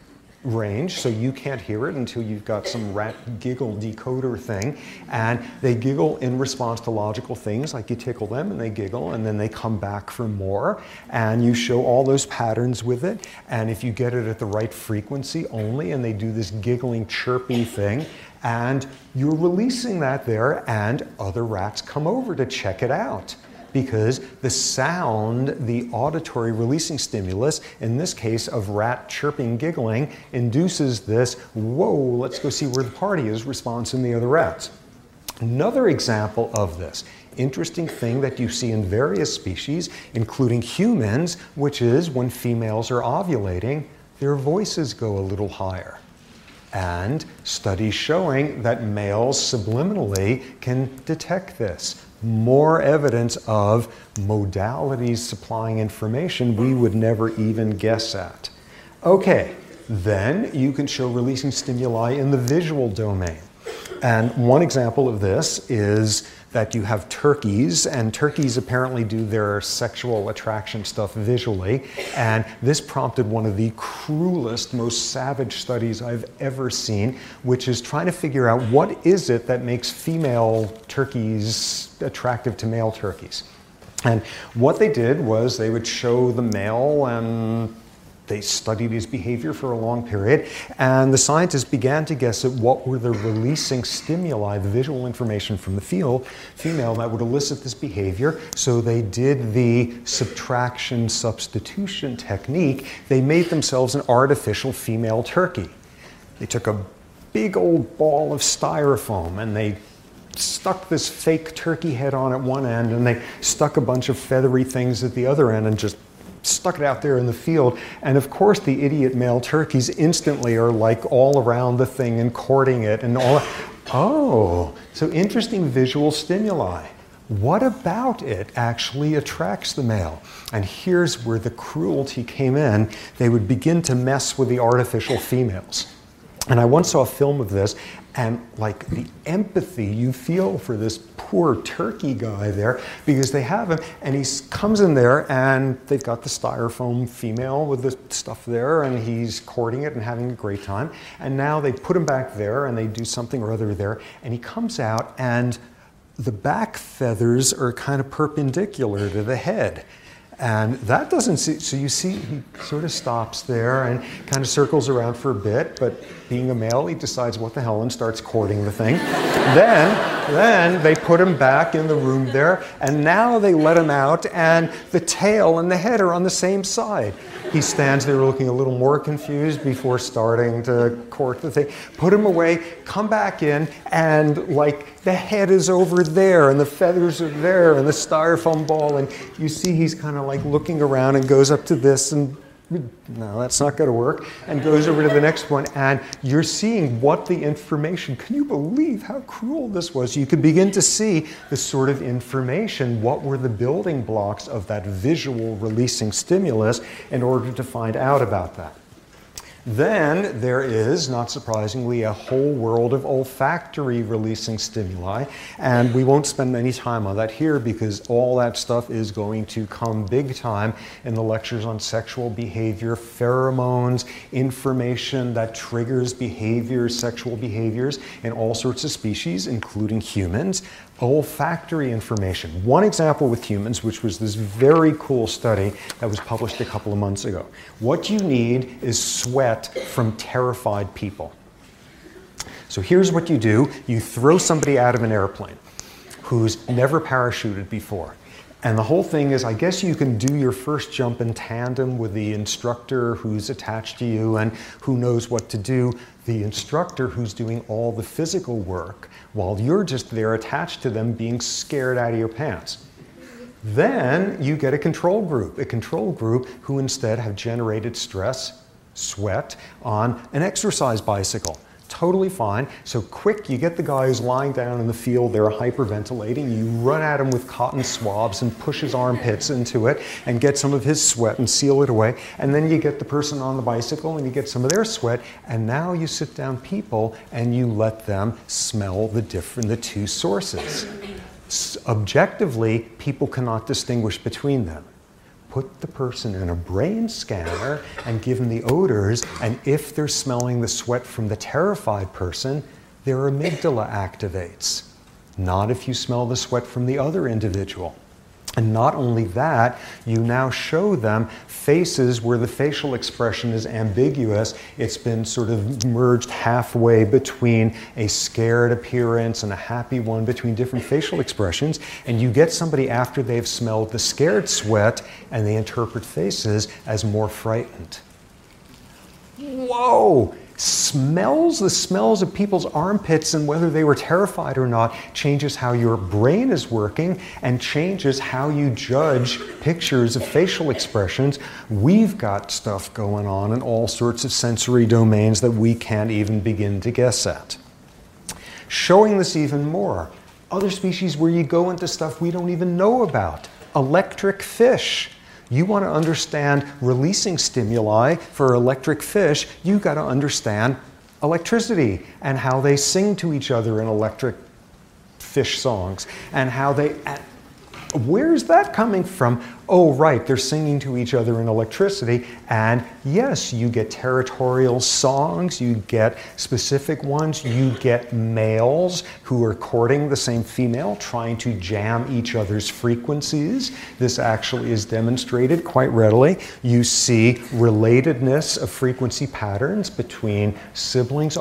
range, so you can't hear it until you've got some rat giggle decoder thing. And they giggle in response to logical things, like you tickle them and they giggle, and then they come back for more. And you show all those patterns with it. And if you get it at the right frequency only, and they do this giggling, chirpy thing, and you're releasing that there, and other rats come over to check it out because the sound, the auditory releasing stimulus, in this case of rat chirping, giggling, induces this, whoa, let's go see where the party is response in the other rats. Another example of this interesting thing that you see in various species, including humans, which is when females are ovulating, their voices go a little higher. And studies showing that males subliminally can detect this more evidence of modalities supplying information we would never even guess at. Okay, then you can show releasing stimuli in the visual domain. And one example of this is that you have turkeys, and turkeys apparently do their sexual attraction stuff visually. And this prompted one of the cruelest, most savage studies I've ever seen, which is trying to figure out what is it that makes female turkeys attractive to male turkeys. And what they did was they would show the male and they studied his behavior for a long period, and the scientists began to guess at what were the releasing stimuli, the visual information from the field, female that would elicit this behavior. So they did the subtraction substitution technique. They made themselves an artificial female turkey. They took a big old ball of styrofoam and they stuck this fake turkey head on at one end and they stuck a bunch of feathery things at the other end and just stuck it out there in the field. And of course, the idiot male turkeys instantly are like all around the thing and courting it and all. Oh, so interesting visual stimuli. What about it actually attracts the male? And here's where the cruelty came in. They would begin to mess with the artificial females. And I once saw a film of this, and like the empathy you feel for this poor turkey guy there, because they have him, and he comes in there, and they've got the styrofoam female with the stuff there, and he's courting it and having a great time. And now they put him back there, and they do something or other there, and he comes out, and the back feathers are kind of perpendicular to the head. And that doesn't see, so you see, he sort of stops there and kind of circles around for a bit, but being a male, he decides what the hell and starts courting the thing. then, then they put him back in the room there, and now they let him out, and the tail and the head are on the same side. He stands there looking a little more confused before starting to court the thing. Put him away, come back in, and like the head is over there, and the feathers are there, and the styrofoam ball, and you see he's kind of like looking around and goes up to this and no, that's not going to work, and goes over to the next one, and you're seeing what the information, can you believe how cruel this was? You could begin to see the sort of information, what were the building blocks of that visual releasing stimulus in order to find out about that. Then there is, not surprisingly, a whole world of olfactory releasing stimuli, and we won't spend any time on that here because all that stuff is going to come big time in the lectures on sexual behavior, pheromones, information that triggers behaviors, sexual behaviors in all sorts of species, including humans olfactory information. One example with humans, which was this very cool study that was published a couple of months ago. What you need is sweat from terrified people. So here's what you do you throw somebody out of an airplane who's never parachuted before. And the whole thing is, I guess you can do your first jump in tandem with the instructor who's attached to you and who knows what to do. The instructor who's doing all the physical work while you're just there attached to them being scared out of your pants. Then you get a control group, a control group who instead have generated stress, sweat on an exercise bicycle totally fine. So quick, you get the guy who's lying down in the field, they're hyperventilating, you run at him with cotton swabs and push his armpits into it and get some of his sweat and seal it away. And then you get the person on the bicycle and you get some of their sweat. And now you sit down people and you let them smell the different, the two sources. Objectively, people cannot distinguish between them put the person in a brain scanner and give them the odors, and if they're smelling the sweat from the terrified person, their amygdala activates. Not if you smell the sweat from the other individual. And not only that, you now show them faces where the facial expression is ambiguous. It's been sort of merged halfway between a scared appearance and a happy one, between different facial expressions. And you get somebody after they've smelled the scared sweat and they interpret faces as more frightened. Whoa! Smells, the smells of people's armpits and whether they were terrified or not changes how your brain is working and changes how you judge pictures of facial expressions. We've got stuff going on in all sorts of sensory domains that we can't even begin to guess at. Showing this even more, other species where you go into stuff we don't even know about. Electric fish you want to understand releasing stimuli for electric fish, You've got to understand electricity and how they sing to each other in electric fish songs and how they Where's that coming from? Oh, right, they're singing to each other in electricity. And yes, you get territorial songs, you get specific ones, you get males who are courting the same female, trying to jam each other's frequencies. This actually is demonstrated quite readily. You see relatedness of frequency patterns between siblings.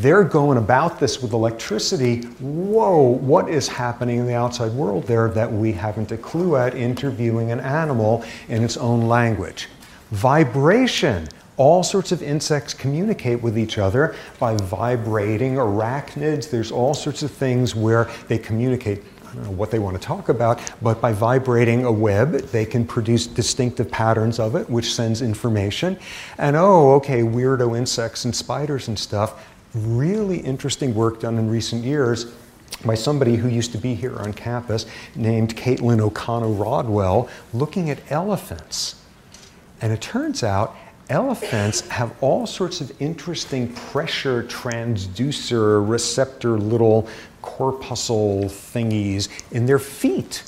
They're going about this with electricity. Whoa, what is happening in the outside world there that we haven't a clue at interviewing an animal in its own language? Vibration. All sorts of insects communicate with each other by vibrating arachnids. There's all sorts of things where they communicate I don't know what they want to talk about, but by vibrating a web, they can produce distinctive patterns of it, which sends information. And oh, okay, weirdo insects and spiders and stuff, really interesting work done in recent years by somebody who used to be here on campus named Caitlin O'Connell Rodwell looking at elephants. And it turns out elephants have all sorts of interesting pressure transducer receptor little corpuscle thingies in their feet.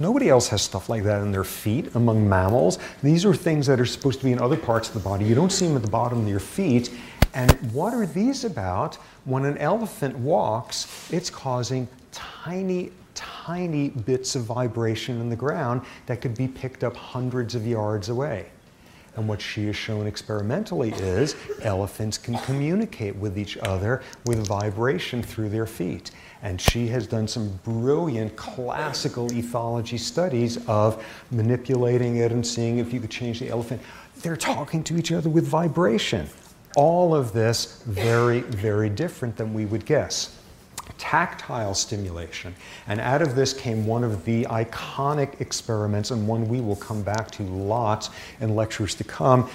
Nobody else has stuff like that in their feet among mammals. These are things that are supposed to be in other parts of the body. You don't see them at the bottom of your feet. And what are these about? When an elephant walks, it's causing tiny, tiny bits of vibration in the ground that could be picked up hundreds of yards away. And what she has shown experimentally is elephants can communicate with each other with vibration through their feet. And she has done some brilliant classical ethology studies of manipulating it and seeing if you could change the elephant. They're talking to each other with vibration. All of this very, very different than we would guess tactile stimulation. And out of this came one of the iconic experiments, and one we will come back to lots in lectures to come.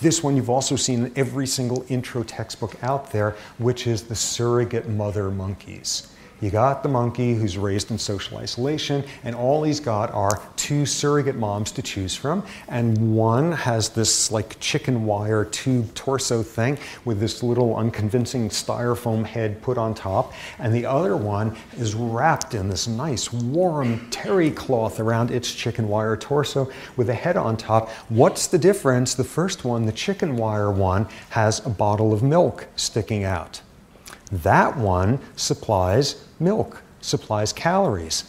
This one you've also seen in every single intro textbook out there, which is the surrogate mother monkeys. You got the monkey who's raised in social isolation, and all he's got are two surrogate moms to choose from. And one has this like chicken wire tube torso thing with this little unconvincing styrofoam head put on top. And the other one is wrapped in this nice warm terry cloth around its chicken wire torso with a head on top. What's the difference? The first one, the chicken wire one, has a bottle of milk sticking out. That one supplies milk, supplies calories.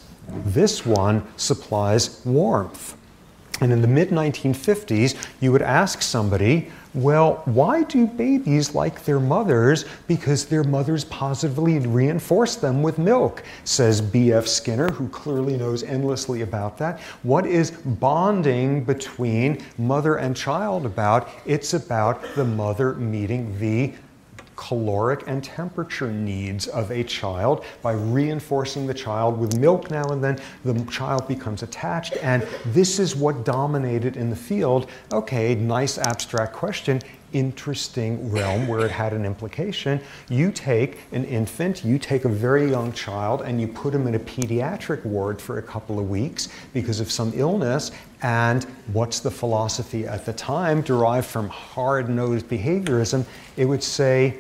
This one supplies warmth. And in the mid 1950s, you would ask somebody, well, why do babies like their mothers? Because their mothers positively reinforce them with milk, says B.F. Skinner, who clearly knows endlessly about that. What is bonding between mother and child about? It's about the mother meeting the caloric and temperature needs of a child by reinforcing the child with milk now and then the child becomes attached and this is what dominated in the field okay nice abstract question interesting realm where it had an implication. You take an infant, you take a very young child, and you put him in a pediatric ward for a couple of weeks because of some illness. And what's the philosophy at the time derived from hard nosed behaviorism? It would say,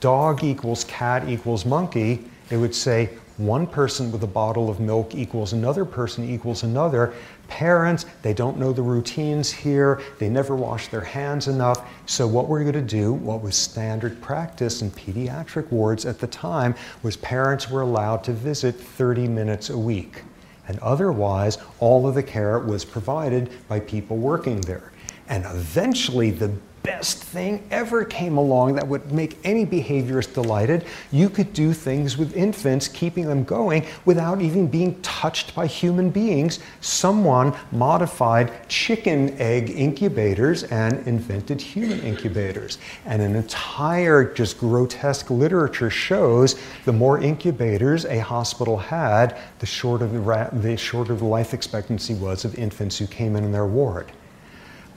dog equals cat equals monkey, it would say one person with a bottle of milk equals another person equals another. Parents, they don't know the routines here, they never wash their hands enough. So, what we're going to do, what was standard practice in pediatric wards at the time, was parents were allowed to visit 30 minutes a week. And otherwise, all of the care was provided by people working there. And eventually, the best thing ever came along that would make any behaviorist delighted. You could do things with infants, keeping them going without even being touched by human beings. Someone modified chicken egg incubators and invented human incubators. And an entire just grotesque literature shows the more incubators a hospital had, the shorter the, the shorter the life expectancy was of infants who came in in their ward.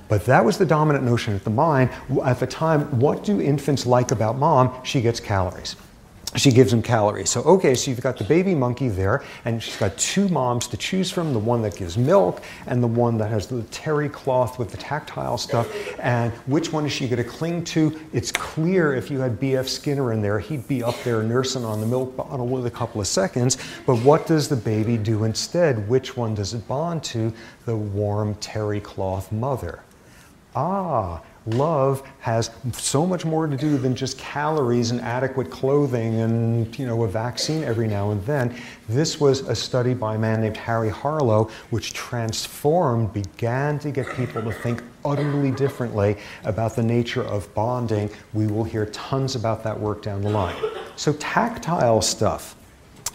But that was the dominant notion at the mind. At the time, what do infants like about mom? She gets calories. She gives them calories. So, okay, so you've got the baby monkey there, and she's got two moms to choose from the one that gives milk and the one that has the terry cloth with the tactile stuff. And which one is she going to cling to? It's clear if you had B.F. Skinner in there, he'd be up there nursing on the milk bottle with a couple of seconds. But what does the baby do instead? Which one does it bond to? The warm terry cloth mother ah, love has so much more to do than just calories and adequate clothing and you know a vaccine every now and then. This was a study by a man named harry harlow which transformed began to get people to think utterly differently about the nature of bonding. We will hear tons about that work down the line. So tactile stuff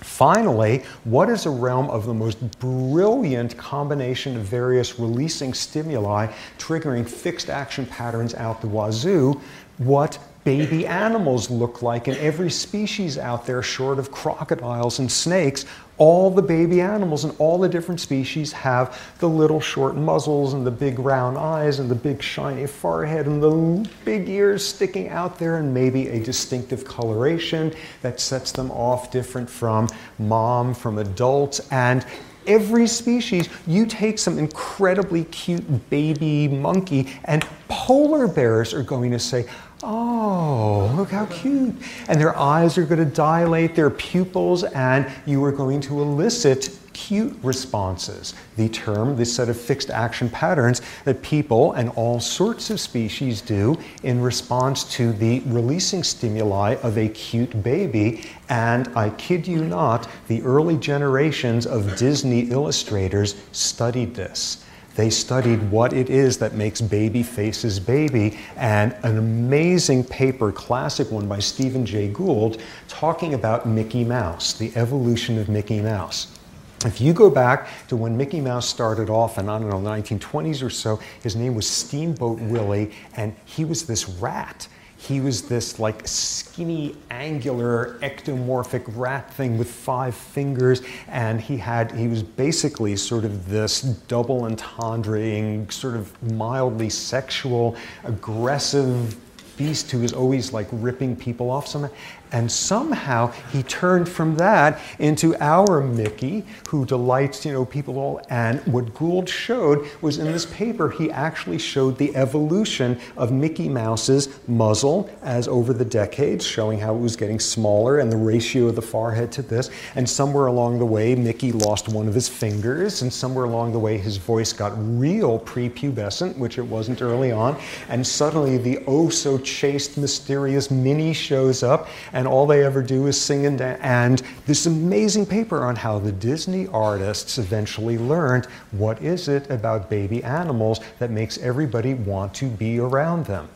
Finally, what is a realm of the most brilliant combination of various releasing stimuli triggering fixed action patterns out the wazoo? What baby animals look like in every species out there, short of crocodiles and snakes. All the baby animals and all the different species have the little short muzzles and the big round eyes and the big shiny forehead and the big ears sticking out there and maybe a distinctive coloration that sets them off different from mom, from adults. And every species, you take some incredibly cute baby monkey, and polar bears are going to say, Oh, look how cute. And their eyes are going to dilate, their pupils, and you are going to elicit cute responses. The term, this set of fixed action patterns that people and all sorts of species do in response to the releasing stimuli of a cute baby. And I kid you not, the early generations of Disney illustrators studied this. They studied what it is that makes baby faces baby, and an amazing paper, classic one by Stephen Jay Gould, talking about Mickey Mouse, the evolution of Mickey Mouse. If you go back to when Mickey Mouse started off in, I don't know, the 1920s or so, his name was Steamboat Willie, and he was this rat he was this like skinny, angular, ectomorphic rat thing with five fingers, and he had he was basically sort of this double entendre sort of mildly sexual, aggressive beast who was always like ripping people off somehow. And somehow he turned from that into our Mickey, who delights, you know, people all. And what Gould showed was in this paper, he actually showed the evolution of Mickey Mouse's muzzle as over the decades, showing how it was getting smaller and the ratio of the forehead to this. And somewhere along the way, Mickey lost one of his fingers, and somewhere along the way, his voice got real prepubescent, which it wasn't early on. And suddenly, the oh so chaste, mysterious Minnie shows up all they ever do is sing and dance. And this amazing paper on how the Disney artists eventually learned what is it about baby animals that makes everybody want to be around them.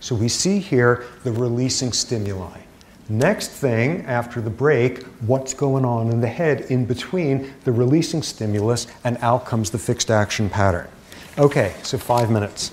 So we see here the releasing stimuli. Next thing, after the break, what's going on in the head in between the releasing stimulus and out comes the fixed action pattern. Okay, so five minutes.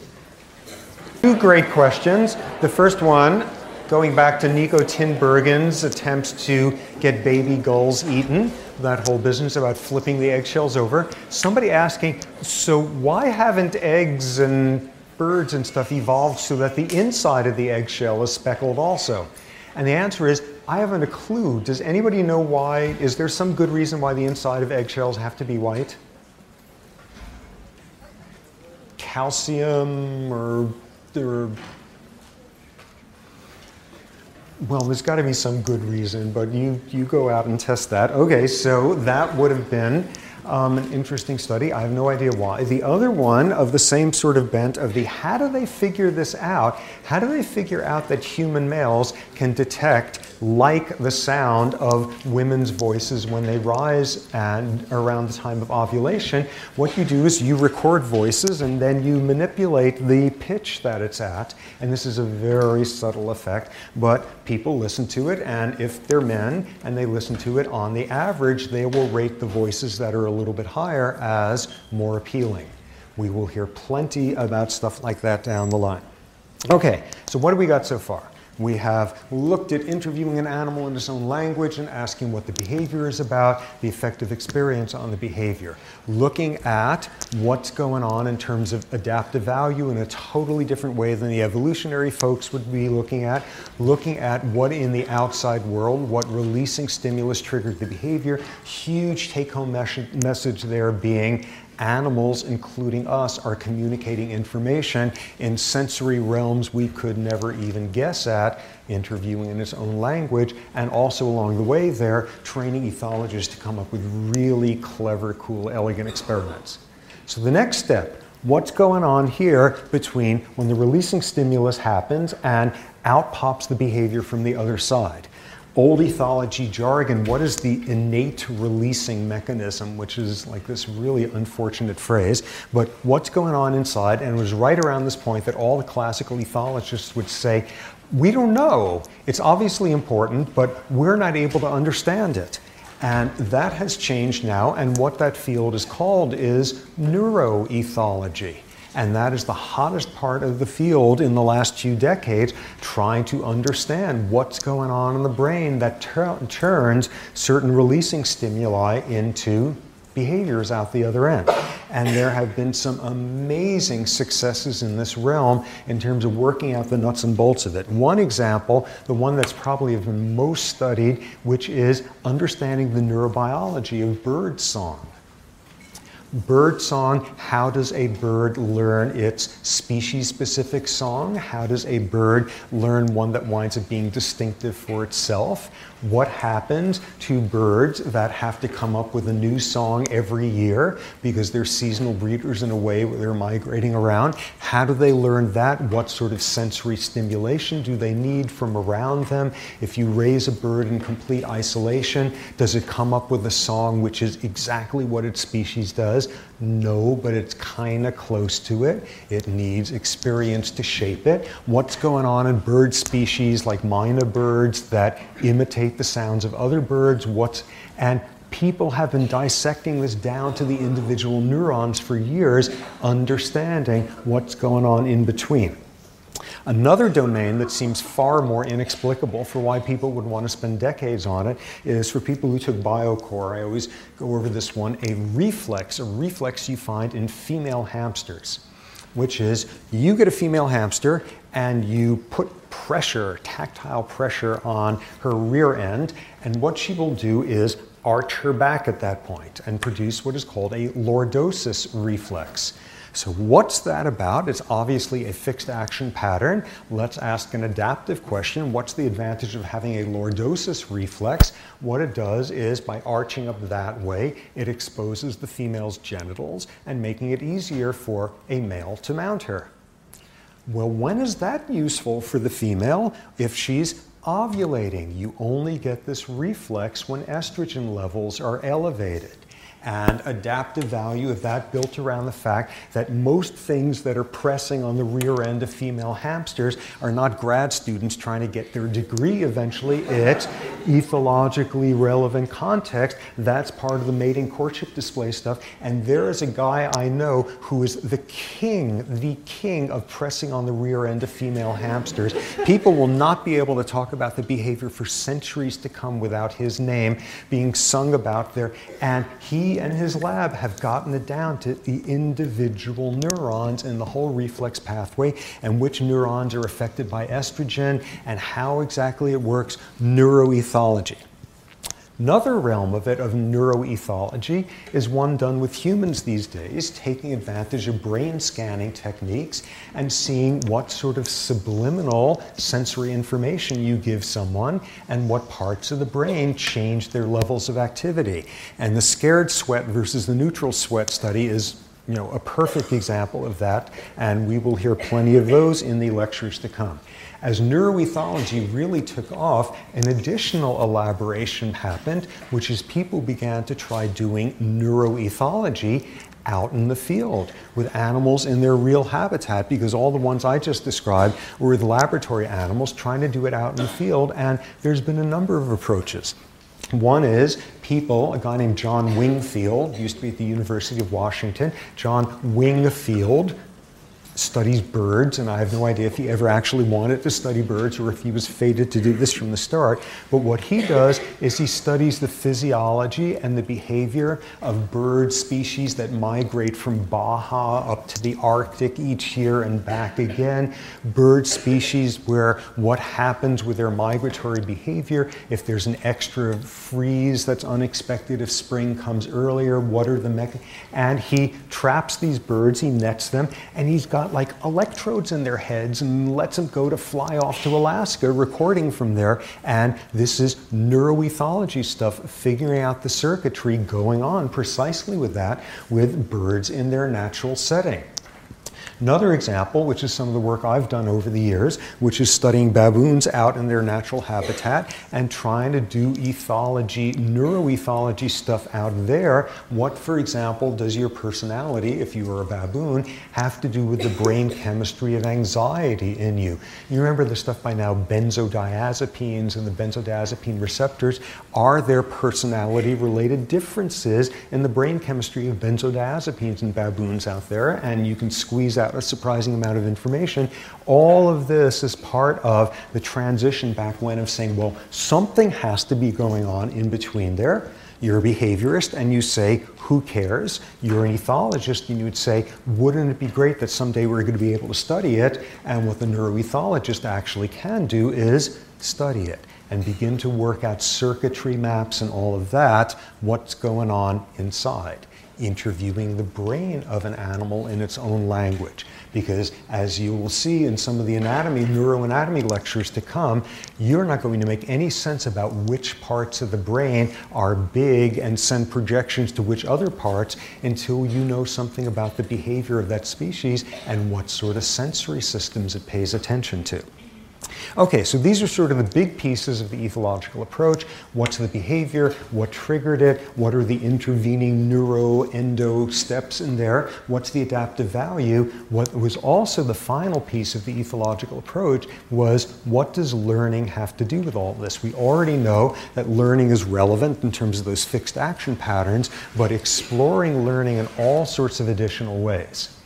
Two great questions. The first one going back to Nico Tinbergen's attempts to get baby gulls eaten, that whole business about flipping the eggshells over. Somebody asking, so why haven't eggs and birds and stuff evolved so that the inside of the eggshell is speckled also? And the answer is, I haven't a clue. Does anybody know why? Is there some good reason why the inside of eggshells have to be white? Calcium or, or well, there's got to be some good reason, but you, you go out and test that. Okay, so that would have been um, an interesting study. I have no idea why. The other one of the same sort of bent of the how do they figure this out? How do they figure out that human males can detect like the sound of women's voices when they rise and around the time of ovulation? What you do is you record voices and then you manipulate the pitch that it's at. And this is a very subtle effect, but people listen to it and if they're men and they listen to it on the average, they will rate the voices that are a little bit higher as more appealing. We will hear plenty about stuff like that down the line. Okay, so what do we got so far? We have looked at interviewing an animal in its own language and asking what the behavior is about, the effective experience on the behavior. Looking at what's going on in terms of adaptive value in a totally different way than the evolutionary folks would be looking at. Looking at what in the outside world, what releasing stimulus triggered the behavior. Huge take home message there being animals, including us, are communicating information in sensory realms we could never even guess at, interviewing in its own language, and also along the way there, training ethologists to come up with really clever, cool, elegant experiments. So the next step, what's going on here between when the releasing stimulus happens and out pops the behavior from the other side? Old ethology jargon, what is the innate releasing mechanism, which is like this really unfortunate phrase, but what's going on inside? And it was right around this point that all the classical ethologists would say, we don't know. It's obviously important, but we're not able to understand it. And that has changed now, and what that field is called is neuroethology. And that is the hottest part of the field in the last few decades, trying to understand what's going on in the brain that turns certain releasing stimuli into behaviors out the other end. And there have been some amazing successes in this realm in terms of working out the nuts and bolts of it. One example, the one that's probably been most studied, which is understanding the neurobiology of bird song. Bird song, how does a bird learn its species specific song? How does a bird learn one that winds up being distinctive for itself? What happens to birds that have to come up with a new song every year because they're seasonal breeders in a way where they're migrating around? How do they learn that? What sort of sensory stimulation do they need from around them? If you raise a bird in complete isolation, does it come up with a song which is exactly what its species does? No, but it's kind of close to it. It needs experience to shape it. What's going on in bird species like myna birds that imitate the sounds of other birds? What's and people have been dissecting this down to the individual neurons for years, understanding what's going on in between. Another domain that seems far more inexplicable for why people would want to spend decades on it is for people who took Biocore. I always go over this one a reflex, a reflex you find in female hamsters, which is you get a female hamster and you put pressure, tactile pressure on her rear end, and what she will do is arch her back at that point and produce what is called a lordosis reflex. So, what's that about? It's obviously a fixed action pattern. Let's ask an adaptive question. What's the advantage of having a lordosis reflex? What it does is by arching up that way, it exposes the female's genitals and making it easier for a male to mount her. Well, when is that useful for the female? If she's ovulating, you only get this reflex when estrogen levels are elevated and adaptive value of that built around the fact that most things that are pressing on the rear end of female hamsters are not grad students trying to get their degree eventually. It's ethologically relevant context. That's part of the mating courtship display stuff. And there is a guy I know who is the king, the king of pressing on the rear end of female hamsters. People will not be able to talk about the behavior for centuries to come without his name being sung about there. And he and his lab have gotten it down to the individual neurons in the whole reflex pathway and which neurons are affected by estrogen and how exactly it works, neuroethology. Another realm of it, of neuroethology, is one done with humans these days, taking advantage of brain scanning techniques and seeing what sort of subliminal sensory information you give someone and what parts of the brain change their levels of activity. And the scared sweat versus the neutral sweat study is you know, a perfect example of that, and we will hear plenty of those in the lectures to come. As neuroethology really took off, an additional elaboration happened, which is people began to try doing neuroethology out in the field with animals in their real habitat because all the ones I just described were with laboratory animals trying to do it out in the field, and there's been a number of approaches. One is people, a guy named John Wingfield, used to be at the University of Washington. John Wingfield studies birds, and I have no idea if he ever actually wanted to study birds or if he was fated to do this from the start. But what he does is he studies the physiology and the behavior of bird species that migrate from Baja up to the Arctic each year and back again. Bird species where what happens with their migratory behavior, if there's an extra freeze that's unexpected, if spring comes earlier, what are the mechanisms? And he traps these birds, he nets them, and he's got got like electrodes in their heads and lets them go to fly off to Alaska, recording from there. And this is neuroethology stuff, figuring out the circuitry going on precisely with that with birds in their natural setting. Another example, which is some of the work I've done over the years, which is studying baboons out in their natural habitat and trying to do ethology, neuroethology stuff out there. What, for example, does your personality, if you are a baboon, have to do with the brain chemistry of anxiety in you? You remember the stuff by now, benzodiazepines and the benzodiazepine receptors. Are there personality related differences in the brain chemistry of benzodiazepines in baboons out there? And you can squeeze out a surprising amount of information. All of this is part of the transition back when of saying, well, something has to be going on in between there. You're a behaviorist and you say, who cares? You're an ethologist and you would say, wouldn't it be great that someday we're going to be able to study it? And what the neuroethologist actually can do is study it. and begin to work out circuitry maps and all of that, what's going on inside interviewing the brain of an animal in its own language. Because as you will see in some of the anatomy, neuroanatomy lectures to come, you're not going to make any sense about which parts of the brain are big and send projections to which other parts until you know something about the behavior of that species and what sort of sensory systems it pays attention to. Okay, so these are sort of the big pieces of the ethological approach. What's the behavior? What triggered it? What are the intervening neuroendo steps in there? What's the adaptive value? What was also the final piece of the ethological approach was what does learning have to do with all this? We already know that learning is relevant in terms of those fixed action patterns, but exploring learning in all sorts of additional ways.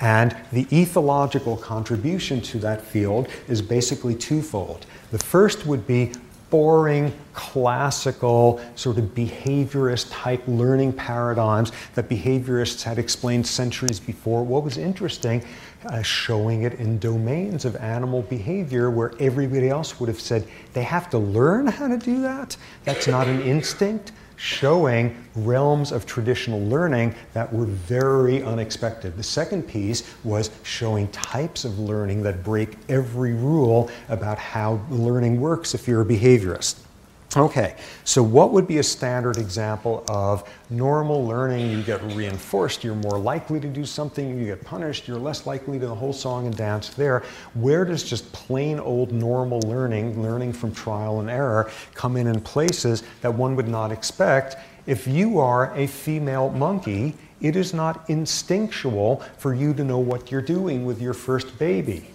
And the ethological contribution to that field is basically twofold. The first would be boring, classical, sort of behaviorist type learning paradigms that behaviorists had explained centuries before. What was interesting, uh, showing it in domains of animal behavior where everybody else would have said, they have to learn how to do that? That's not an instinct showing realms of traditional learning that were very unexpected. The second piece was showing types of learning that break every rule about how learning works if you're a behaviorist. Okay, so what would be a standard example of normal learning? You get reinforced, you're more likely to do something, you get punished, you're less likely to the whole song and dance there. Where does just plain old normal learning, learning from trial and error, come in in places that one would not expect? If you are a female monkey, it is not instinctual for you to know what you're doing with your first baby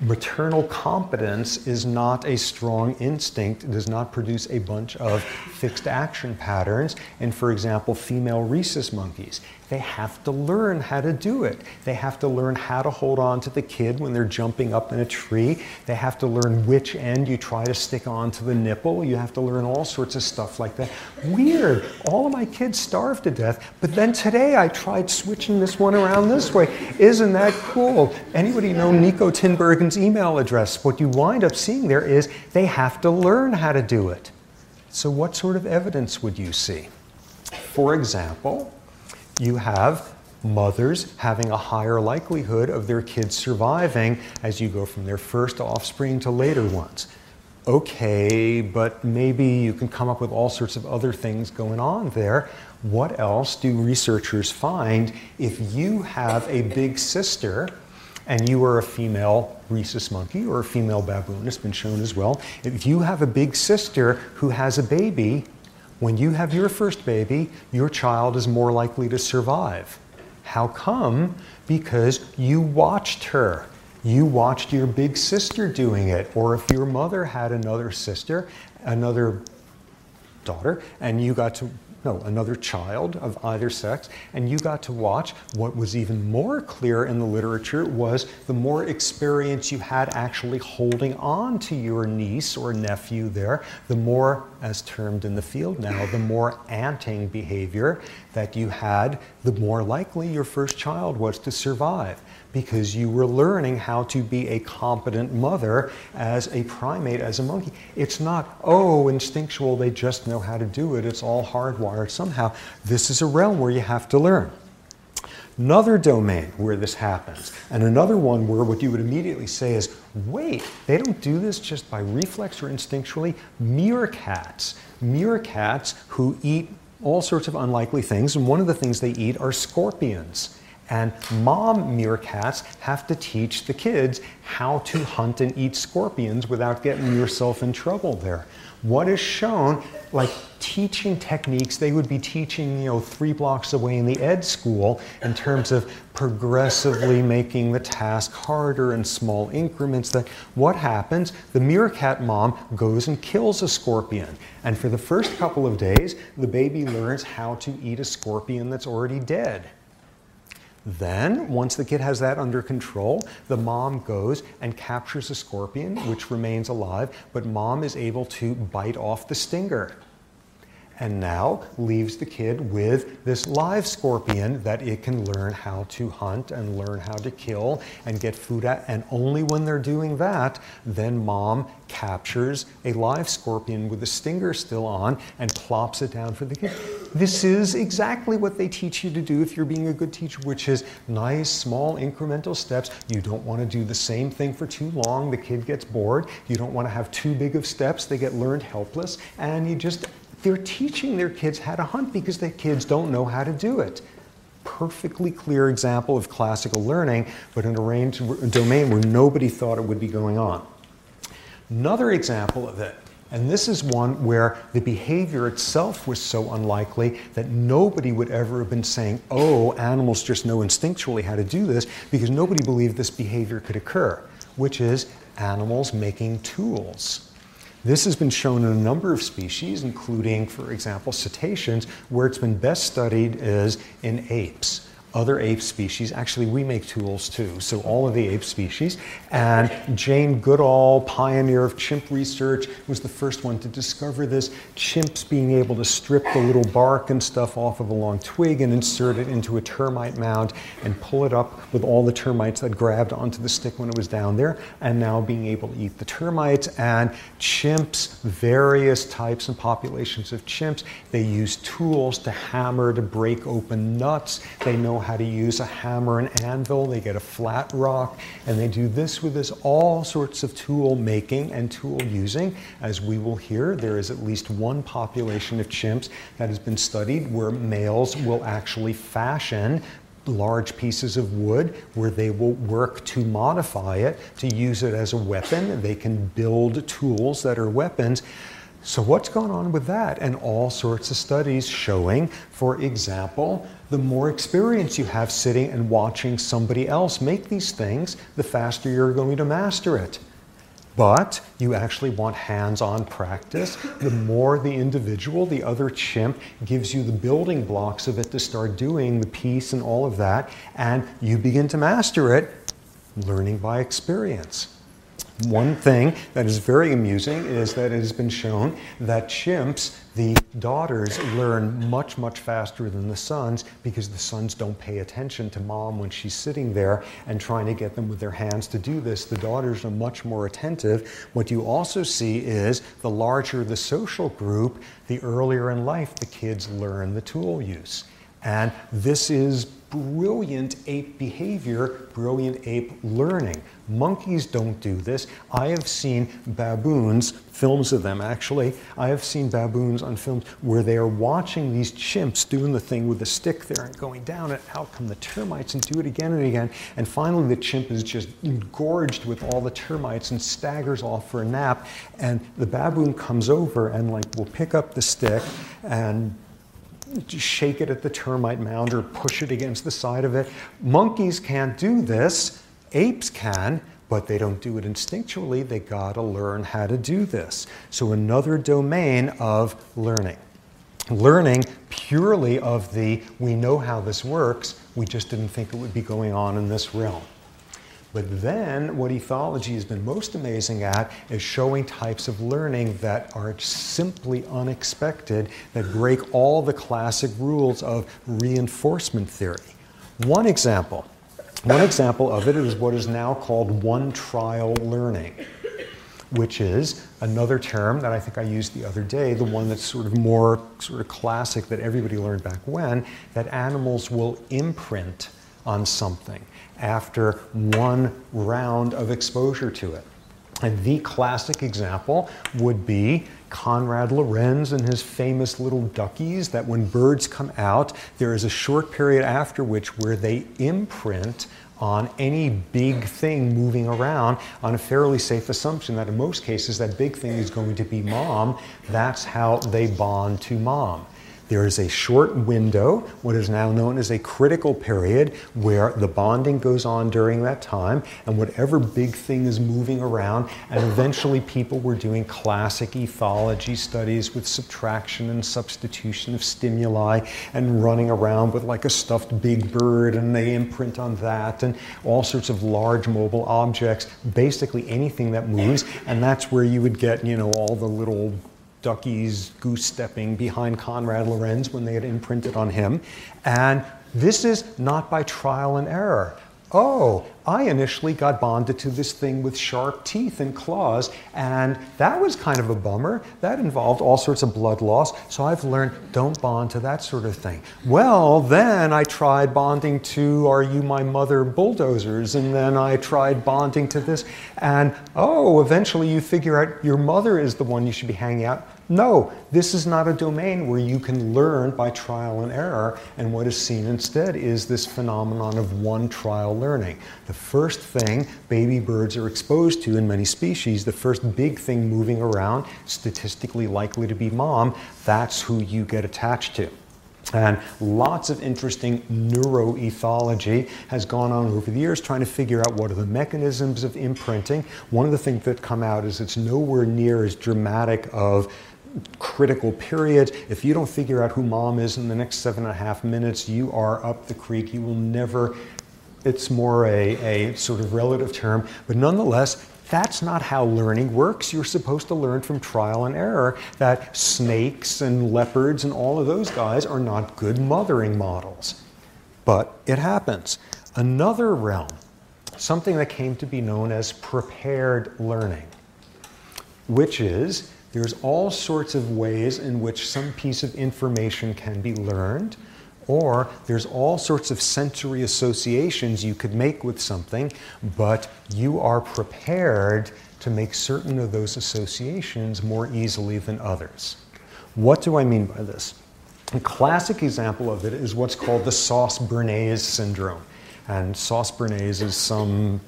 maternal competence is not a strong instinct. It does not produce a bunch of fixed action patterns. And for example, female rhesus monkeys, they have to learn how to do it. They have to learn how to hold on to the kid when they're jumping up in a tree. They have to learn which end you try to stick on to the nipple. You have to learn all sorts of stuff like that. Weird. All of my kids starved to death, but then today I tried switching this one around this way. Isn't that cool? Anybody know Niko Tinbergen's email address? What you wind up seeing there is they have to learn how to do it. So what sort of evidence would you see? For example, you have mothers having a higher likelihood of their kids surviving as you go from their first offspring to later ones. Okay, but maybe you can come up with all sorts of other things going on there. What else do researchers find if you have a big sister and you are a female rhesus monkey or a female baboon, it's been shown as well. If you have a big sister who has a baby, when you have your first baby, your child is more likely to survive. How come? Because you watched her. You watched your big sister doing it. Or if your mother had another sister, another daughter, and you got to no, another child of either sex, and you got to watch what was even more clear in the literature was the more experience you had actually holding on to your niece or nephew there, the more, as termed in the field now, the more aunting behavior that you had, the more likely your first child was to survive because you were learning how to be a competent mother as a primate, as a monkey. It's not, oh, instinctual, they just know how to do it, it's all hardwired somehow. This is a realm where you have to learn. Another domain where this happens, and another one where what you would immediately say is, wait, they don't do this just by reflex or instinctually. Meerkats, meerkats who eat all sorts of unlikely things, and one of the things they eat are scorpions. And mom meerkats have to teach the kids how to hunt and eat scorpions without getting yourself in trouble there. What is shown, like teaching techniques they would be teaching, you know, three blocks away in the ed school in terms of progressively making the task harder in small increments. That what happens? The meerkat mom goes and kills a scorpion. And for the first couple of days, the baby learns how to eat a scorpion that's already dead. Then, once the kid has that under control, the mom goes and captures a scorpion, which remains alive, but mom is able to bite off the stinger. And now leaves the kid with this live scorpion that it can learn how to hunt and learn how to kill and get food at. And only when they're doing that, then mom captures a live scorpion with the stinger still on and plops it down for the kid. This is exactly what they teach you to do if you're being a good teacher, which is nice, small, incremental steps. You don't want to do the same thing for too long. The kid gets bored. You don't want to have too big of steps. They get learned helpless. And you just they're teaching their kids how to hunt because the kids don't know how to do it. Perfectly clear example of classical learning, but in a domain where nobody thought it would be going on. Another example of it, and this is one where the behavior itself was so unlikely that nobody would ever have been saying, oh, animals just know instinctually how to do this, because nobody believed this behavior could occur, which is animals making tools. This has been shown in a number of species, including, for example, cetaceans, where it's been best studied is in apes other ape species. Actually, we make tools too, so all of the ape species. And Jane Goodall, pioneer of chimp research, was the first one to discover this. Chimps being able to strip the little bark and stuff off of a long twig and insert it into a termite mound and pull it up with all the termites that grabbed onto the stick when it was down there, and now being able to eat the termites. And chimps, various types and populations of chimps, they use tools to hammer to break open nuts. They know how to use a hammer and anvil. They get a flat rock, and they do this with this all sorts of tool making and tool using. As we will hear, there is at least one population of chimps that has been studied where males will actually fashion large pieces of wood where they will work to modify it to use it as a weapon. They can build tools that are weapons. So, what's going on with that? And all sorts of studies showing, for example, the more experience you have sitting and watching somebody else make these things, the faster you're going to master it. But you actually want hands on practice. The more the individual, the other chimp, gives you the building blocks of it to start doing the piece and all of that, and you begin to master it, learning by experience. One thing that is very amusing is that it has been shown that chimps, the daughters, learn much, much faster than the sons because the sons don't pay attention to mom when she's sitting there and trying to get them with their hands to do this. The daughters are much more attentive. What you also see is the larger the social group, the earlier in life the kids learn the tool use. And this is brilliant ape behavior, brilliant ape learning. Monkeys don't do this. I have seen baboons, films of them actually, I have seen baboons on films where they are watching these chimps doing the thing with the stick there and going down and out come the termites and do it again and again. And finally the chimp is just engorged with all the termites and staggers off for a nap. And the baboon comes over and like will pick up the stick and shake it at the termite mound or push it against the side of it. Monkeys can't do this. Apes can, but they don't do it instinctually. They gotta learn how to do this. So another domain of learning. Learning purely of the, we know how this works, we just didn't think it would be going on in this realm. But then what ethology has been most amazing at is showing types of learning that are simply unexpected, that break all the classic rules of reinforcement theory. One example, one example of it is what is now called one trial learning, which is another term that I think I used the other day, the one that's sort of more sort of classic that everybody learned back when, that animals will imprint on something after one round of exposure to it. And the classic example would be Konrad Lorenz and his famous little duckies that when birds come out, there is a short period after which where they imprint on any big thing moving around on a fairly safe assumption that in most cases that big thing is going to be mom. That's how they bond to mom. There is a short window, what is now known as a critical period, where the bonding goes on during that time, and whatever big thing is moving around, and eventually people were doing classic ethology studies with subtraction and substitution of stimuli, and running around with like a stuffed big bird, and they imprint on that, and all sorts of large mobile objects, basically anything that moves, and that's where you would get, you know, all the little duckies goose stepping behind Konrad Lorenz when they had imprinted on him. And this is not by trial and error. Oh, I initially got bonded to this thing with sharp teeth and claws, and that was kind of a bummer. That involved all sorts of blood loss, so I've learned don't bond to that sort of thing. Well, then I tried bonding to Are You My Mother bulldozers, and then I tried bonding to this, and oh, eventually you figure out your mother is the one you should be hanging out no, this is not a domain where you can learn by trial and error, and what is seen instead is this phenomenon of one trial learning. The first thing baby birds are exposed to in many species, the first big thing moving around, statistically likely to be mom, that's who you get attached to. And lots of interesting neuroethology has gone on over the years trying to figure out what are the mechanisms of imprinting. One of the things that come out is it's nowhere near as dramatic of critical period. If you don't figure out who mom is in the next seven and a half minutes, you are up the creek. You will never, it's more a, a sort of relative term, but nonetheless, that's not how learning works. You're supposed to learn from trial and error that snakes and leopards and all of those guys are not good mothering models. But it happens. Another realm, something that came to be known as prepared learning, which is there's all sorts of ways in which some piece of information can be learned, or there's all sorts of sensory associations you could make with something, but you are prepared to make certain of those associations more easily than others. What do I mean by this? A classic example of it is what's called the sauce béarnaise syndrome. And sauce béarnaise is some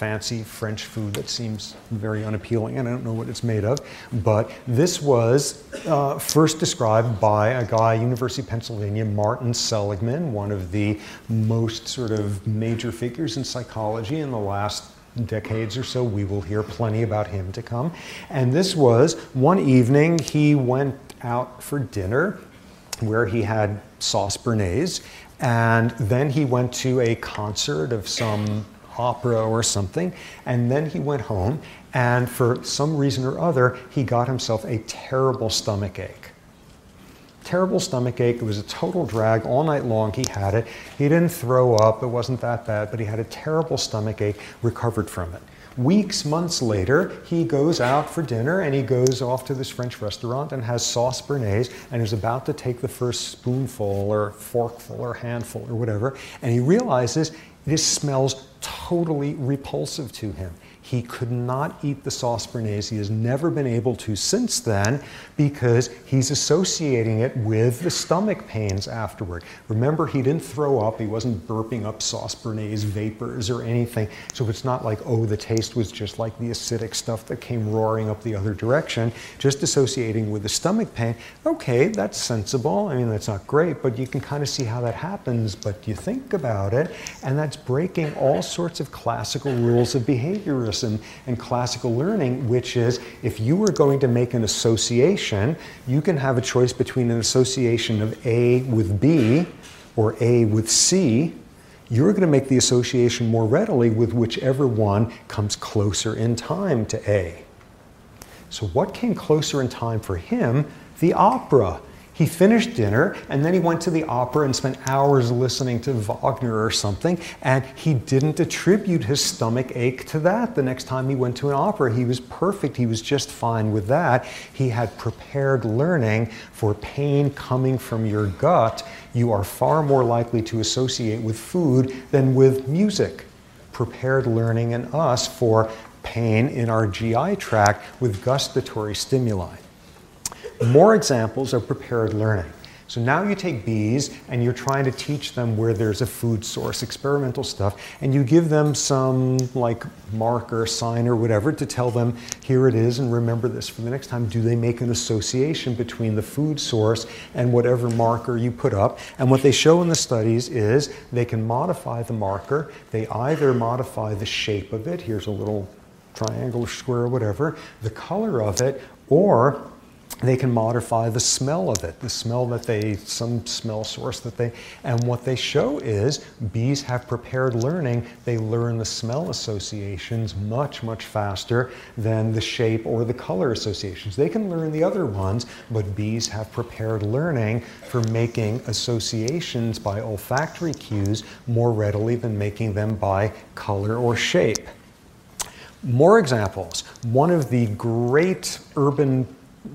fancy French food that seems very unappealing, and I don't know what it's made of. But this was uh, first described by a guy, University of Pennsylvania, Martin Seligman, one of the most sort of major figures in psychology in the last decades or so. We will hear plenty about him to come. And this was one evening he went out for dinner where he had sauce béarnaise and then he went to a concert of some opera or something. And then he went home, and for some reason or other, he got himself a terrible stomach ache. Terrible stomach ache. It was a total drag all night long. He had it. He didn't throw up. It wasn't that bad, but he had a terrible stomach ache, recovered from it. Weeks, months later, he goes out for dinner and he goes off to this French restaurant and has sauce béarnaise and is about to take the first spoonful or forkful or handful or whatever. And he realizes this smells totally repulsive to him. He could not eat the sauce béarnaise. He has never been able to since then because he's associating it with the stomach pains afterward. Remember, he didn't throw up. He wasn't burping up sauce béarnaise vapors or anything. So it's not like, oh, the taste was just like the acidic stuff that came roaring up the other direction, just associating with the stomach pain. Okay, that's sensible. I mean, that's not great, but you can kind of see how that happens. But you think about it, and that's breaking all sorts of classical rules of behaviorism and, and classical learning, which is if you were going to make an association, you can have a choice between an association of A with B or A with C. You're going to make the association more readily with whichever one comes closer in time to A. So, what came closer in time for him? The opera. He finished dinner and then he went to the opera and spent hours listening to Wagner or something, and he didn't attribute his stomach ache to that. The next time he went to an opera, he was perfect. He was just fine with that. He had prepared learning for pain coming from your gut. You are far more likely to associate with food than with music. Prepared learning in us for pain in our GI tract with gustatory stimuli. More examples of prepared learning. So now you take bees and you're trying to teach them where there's a food source, experimental stuff, and you give them some like marker, sign, or whatever to tell them, here it is, and remember this for the next time. Do they make an association between the food source and whatever marker you put up? And what they show in the studies is they can modify the marker. They either modify the shape of it, here's a little triangle, square, or whatever, the color of it, or they can modify the smell of it, the smell that they, some smell source that they, and what they show is bees have prepared learning. They learn the smell associations much, much faster than the shape or the color associations. They can learn the other ones, but bees have prepared learning for making associations by olfactory cues more readily than making them by color or shape. More examples. One of the great urban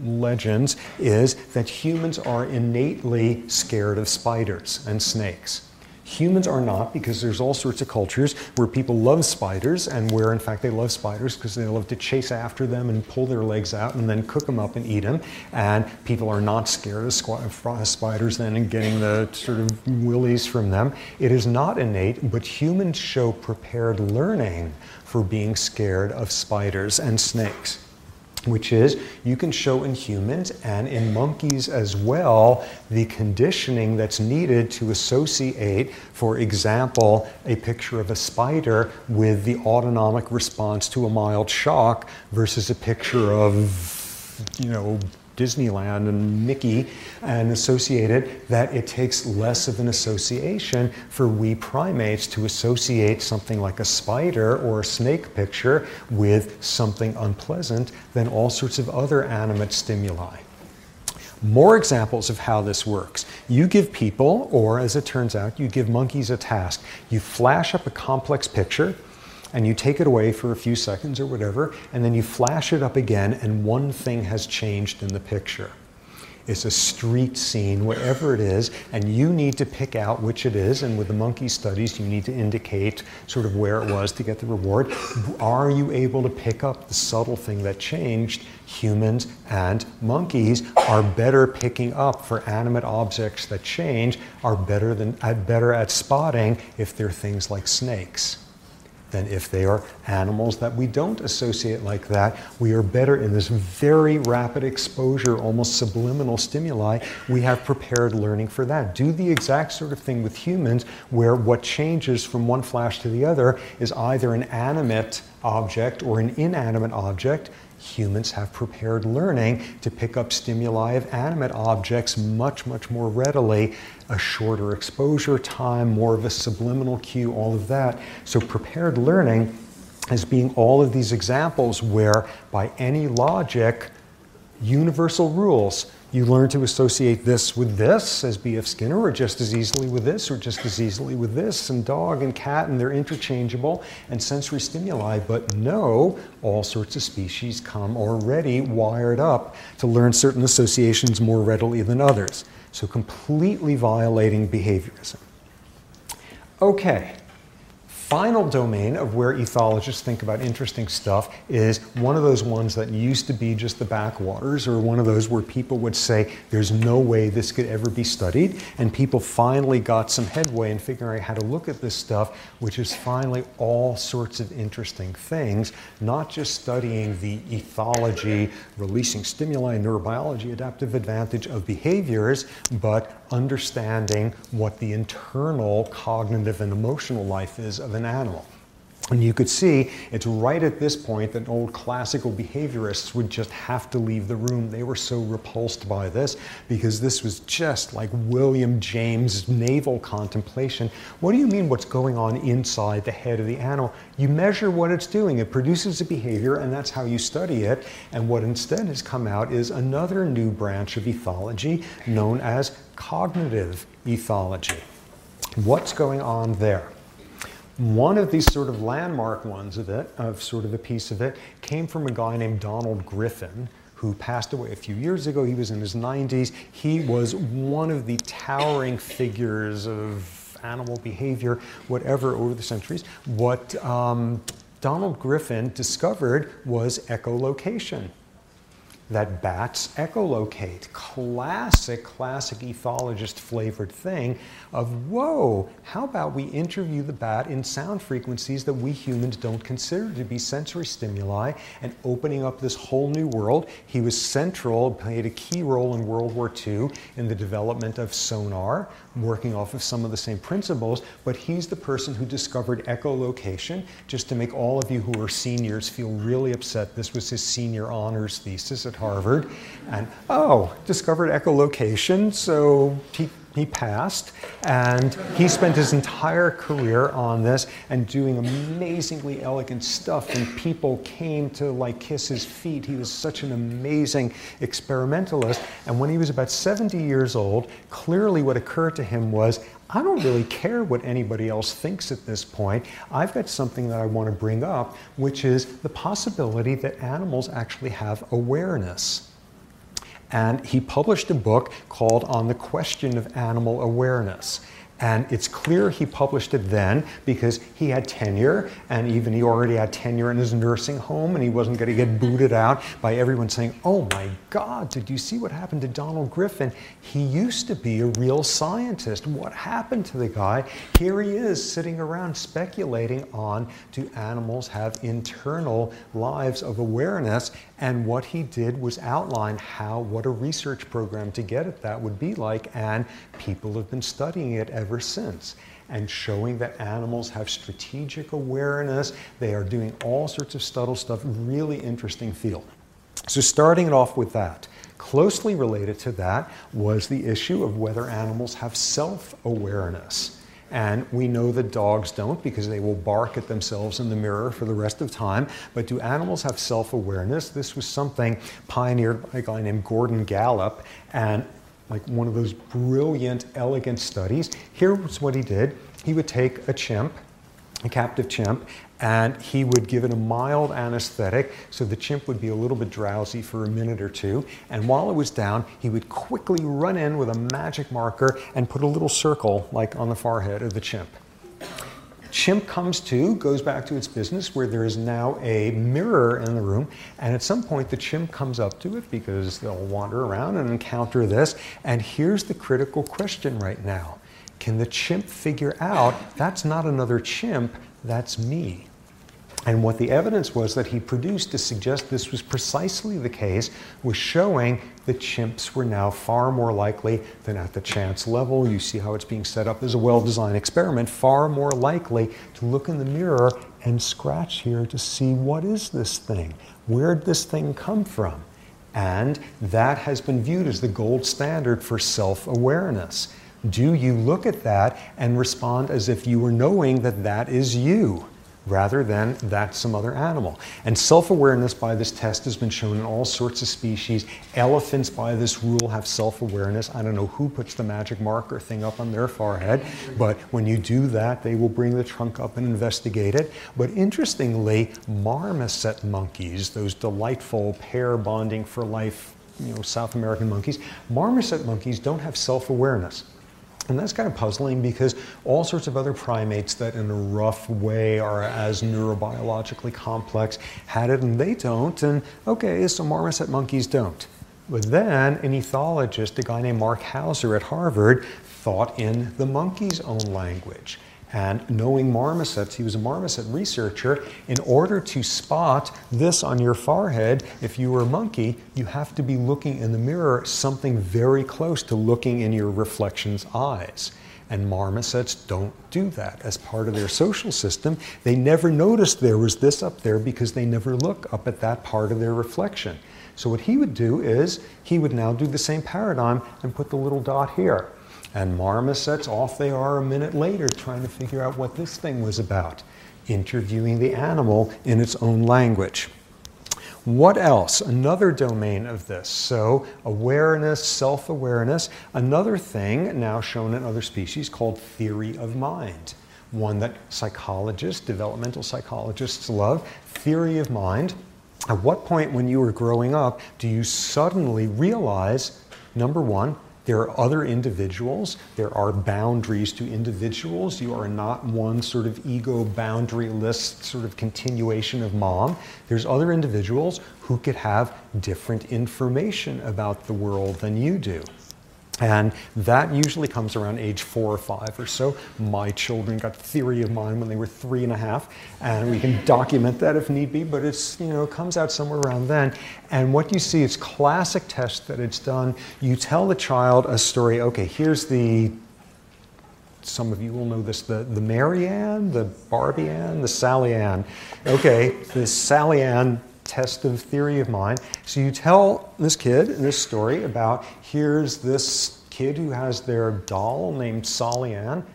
legends is that humans are innately scared of spiders and snakes. Humans are not because there's all sorts of cultures where people love spiders and where in fact they love spiders because they love to chase after them and pull their legs out and then cook them up and eat them. And people are not scared of spiders then and getting the sort of willies from them. It is not innate, but humans show prepared learning for being scared of spiders and snakes which is you can show in humans and in monkeys as well the conditioning that's needed to associate, for example, a picture of a spider with the autonomic response to a mild shock versus a picture of, you know, Disneyland and Mickey and associated that it takes less of an association for we primates to associate something like a spider or a snake picture with something unpleasant than all sorts of other animate stimuli. More examples of how this works. You give people, or as it turns out, you give monkeys a task. You flash up a complex picture and you take it away for a few seconds or whatever, and then you flash it up again, and one thing has changed in the picture. It's a street scene, whatever it is, and you need to pick out which it is. And with the monkey studies, you need to indicate sort of where it was to get the reward. Are you able to pick up the subtle thing that changed? Humans and monkeys are better picking up for animate objects that change, are better than better at spotting if they're things like snakes than if they are animals that we don't associate like that. We are better in this very rapid exposure, almost subliminal stimuli. We have prepared learning for that. Do the exact sort of thing with humans where what changes from one flash to the other is either an animate object or an inanimate object humans have prepared learning to pick up stimuli of animate objects much, much more readily, a shorter exposure time, more of a subliminal cue, all of that. So prepared learning as being all of these examples where by any logic, universal rules you learn to associate this with this as B.F. Skinner, or just as easily with this, or just as easily with this, and dog and cat, and they're interchangeable, and sensory stimuli. But no, all sorts of species come already wired up to learn certain associations more readily than others. So completely violating behaviorism. Okay, final domain of where ethologists think about interesting stuff is one of those ones that used to be just the backwaters, or one of those where people would say, there's no way this could ever be studied. And people finally got some headway in figuring out how to look at this stuff, which is finally all sorts of interesting things, not just studying the ethology, releasing stimuli, neurobiology, adaptive advantage of behaviors, but understanding what the internal cognitive and emotional life is of an animal. And you could see it's right at this point that old classical behaviorists would just have to leave the room. They were so repulsed by this because this was just like William James' navel contemplation. What do you mean what's going on inside the head of the animal? You measure what it's doing. It produces a behavior and that's how you study it. And what instead has come out is another new branch of ethology known as cognitive ethology. What's going on there? One of these sort of landmark ones of it, of sort of a piece of it, came from a guy named Donald Griffin, who passed away a few years ago. He was in his 90s. He was one of the towering figures of animal behavior, whatever, over the centuries. What um, Donald Griffin discovered was echolocation that bats echolocate. Classic, classic ethologist flavored thing of, whoa, how about we interview the bat in sound frequencies that we humans don't consider to be sensory stimuli and opening up this whole new world. He was central, played a key role in World War II in the development of sonar, working off of some of the same principles, but he's the person who discovered echolocation. Just to make all of you who are seniors feel really upset, this was his senior honors thesis at at Harvard. And oh, discovered echolocation, so he he passed, and he spent his entire career on this and doing amazingly elegant stuff. And people came to like kiss his feet. He was such an amazing experimentalist. And when he was about 70 years old, clearly what occurred to him was I don't really care what anybody else thinks at this point. I've got something that I want to bring up, which is the possibility that animals actually have awareness. And he published a book called On the Question of Animal Awareness. And it's clear he published it then because he had tenure, and even he already had tenure in his nursing home, and he wasn't going to get booted out by everyone saying, Oh my God, did you see what happened to Donald Griffin? He used to be a real scientist. What happened to the guy? Here he is sitting around speculating on do animals have internal lives of awareness? And what he did was outline how, what a research program to get at that would be like, and people have been studying it ever since and showing that animals have strategic awareness. They are doing all sorts of subtle stuff, really interesting field. So, starting it off with that, closely related to that was the issue of whether animals have self awareness. And we know that dogs don't because they will bark at themselves in the mirror for the rest of time. But do animals have self awareness? This was something pioneered by a guy named Gordon Gallup. And like one of those brilliant, elegant studies. Here's what he did he would take a chimp, a captive chimp, and he would give it a mild anesthetic so the chimp would be a little bit drowsy for a minute or two. And while it was down, he would quickly run in with a magic marker and put a little circle, like on the forehead of the chimp. Chimp comes to, goes back to its business where there is now a mirror in the room, and at some point the chimp comes up to it because they'll wander around and encounter this. And here's the critical question right now Can the chimp figure out that's not another chimp, that's me? And what the evidence was that he produced to suggest this was precisely the case was showing that chimps were now far more likely than at the chance level. You see how it's being set up as a well designed experiment, far more likely to look in the mirror and scratch here to see what is this thing? Where'd this thing come from? And that has been viewed as the gold standard for self awareness. Do you look at that and respond as if you were knowing that that is you? Rather than that's some other animal. And self awareness by this test has been shown in all sorts of species. Elephants, by this rule, have self awareness. I don't know who puts the magic marker thing up on their forehead, but when you do that, they will bring the trunk up and investigate it. But interestingly, marmoset monkeys, those delightful pair bonding for life, you know, South American monkeys, marmoset monkeys don't have self awareness. And that's kind of puzzling because all sorts of other primates that, in a rough way, are as neurobiologically complex had it and they don't. And okay, so marmoset monkeys don't. But then an ethologist, a guy named Mark Hauser at Harvard, thought in the monkey's own language. And knowing marmosets, he was a marmoset researcher. In order to spot this on your forehead, if you were a monkey, you have to be looking in the mirror something very close to looking in your reflection's eyes. And marmosets don't do that as part of their social system. They never noticed there was this up there because they never look up at that part of their reflection. So, what he would do is he would now do the same paradigm and put the little dot here. And marmosets, off they are a minute later trying to figure out what this thing was about, interviewing the animal in its own language. What else? Another domain of this. So, awareness, self awareness. Another thing now shown in other species called theory of mind. One that psychologists, developmental psychologists love. Theory of mind. At what point when you were growing up do you suddenly realize, number one, there are other individuals. There are boundaries to individuals. You are not one sort of ego boundary list sort of continuation of mom. There's other individuals who could have different information about the world than you do. And that usually comes around age four or five or so. My children got theory of mind when they were three and a half, and we can document that if need be, but it's, you know, comes out somewhere around then. And what you see is classic test that it's done. You tell the child a story, okay, here's the some of you will know this the, the Mary Ann, the Barbie Ann, the Sally Ann. Okay, the Sally Ann test of theory of mind. So you tell this kid this story about here's this kid who has their doll named Sally Ann.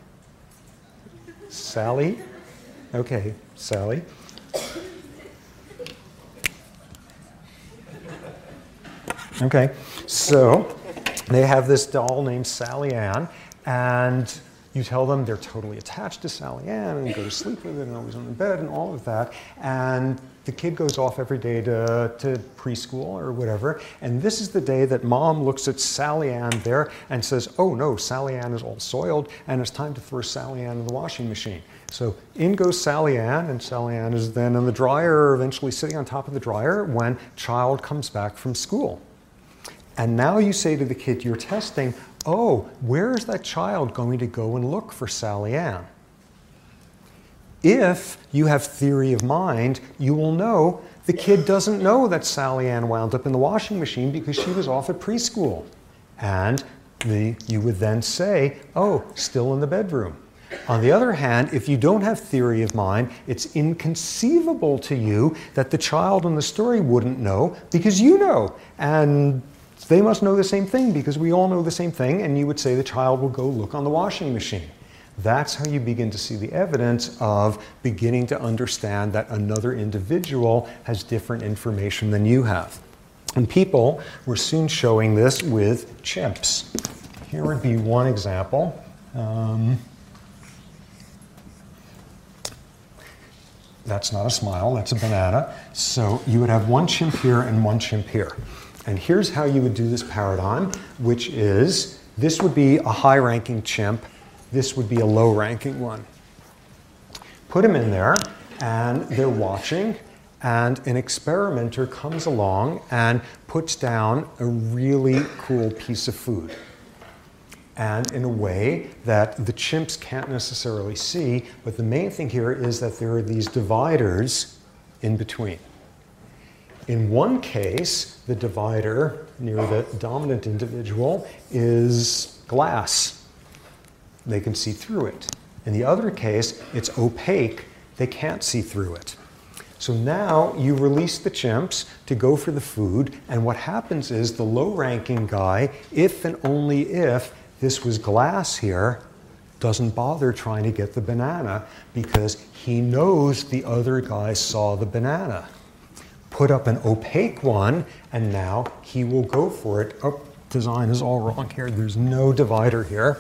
Sally? Okay, Sally. Okay, so they have this doll named Sally Ann, and you tell them they're totally attached to Sally Ann and go to sleep with it and always on the bed and all of that. And the kid goes off every day to, to preschool or whatever. And this is the day that mom looks at Sally Ann there and says, oh no, Sally Ann is all soiled and it's time to throw Sally Ann in the washing machine. So in goes Sally Ann, and Sally Ann is then in the dryer, eventually sitting on top of the dryer when child comes back from school. And now you say to the kid you're testing, oh, where is that child going to go and look for Sally Ann? If you have theory of mind, you will know the kid doesn't know that Sally Ann wound up in the washing machine because she was off at preschool. And the, you would then say, oh, still in the bedroom. On the other hand, if you don't have theory of mind, it's inconceivable to you that the child in the story wouldn't know because you know. And they must know the same thing because we all know the same thing, and you would say the child will go look on the washing machine. That's how you begin to see the evidence of beginning to understand that another individual has different information than you have. And people were soon showing this with chimps. Here would be one example. Um, that's not a smile, that's a banana. So you would have one chimp here and one chimp here. And here's how you would do this paradigm, which is this would be a high ranking chimp, this would be a low ranking one. Put them in there, and they're watching, and an experimenter comes along and puts down a really cool piece of food. And in a way that the chimps can't necessarily see, but the main thing here is that there are these dividers in between. In one case, the divider near the dominant individual is glass. They can see through it. In the other case, it's opaque. They can't see through it. So now you release the chimps to go for the food, and what happens is the low ranking guy, if and only if this was glass here, doesn't bother trying to get the banana because he knows the other guy saw the banana put up an opaque one, and now he will go for it. Oh, design is all wrong here. There's no divider here.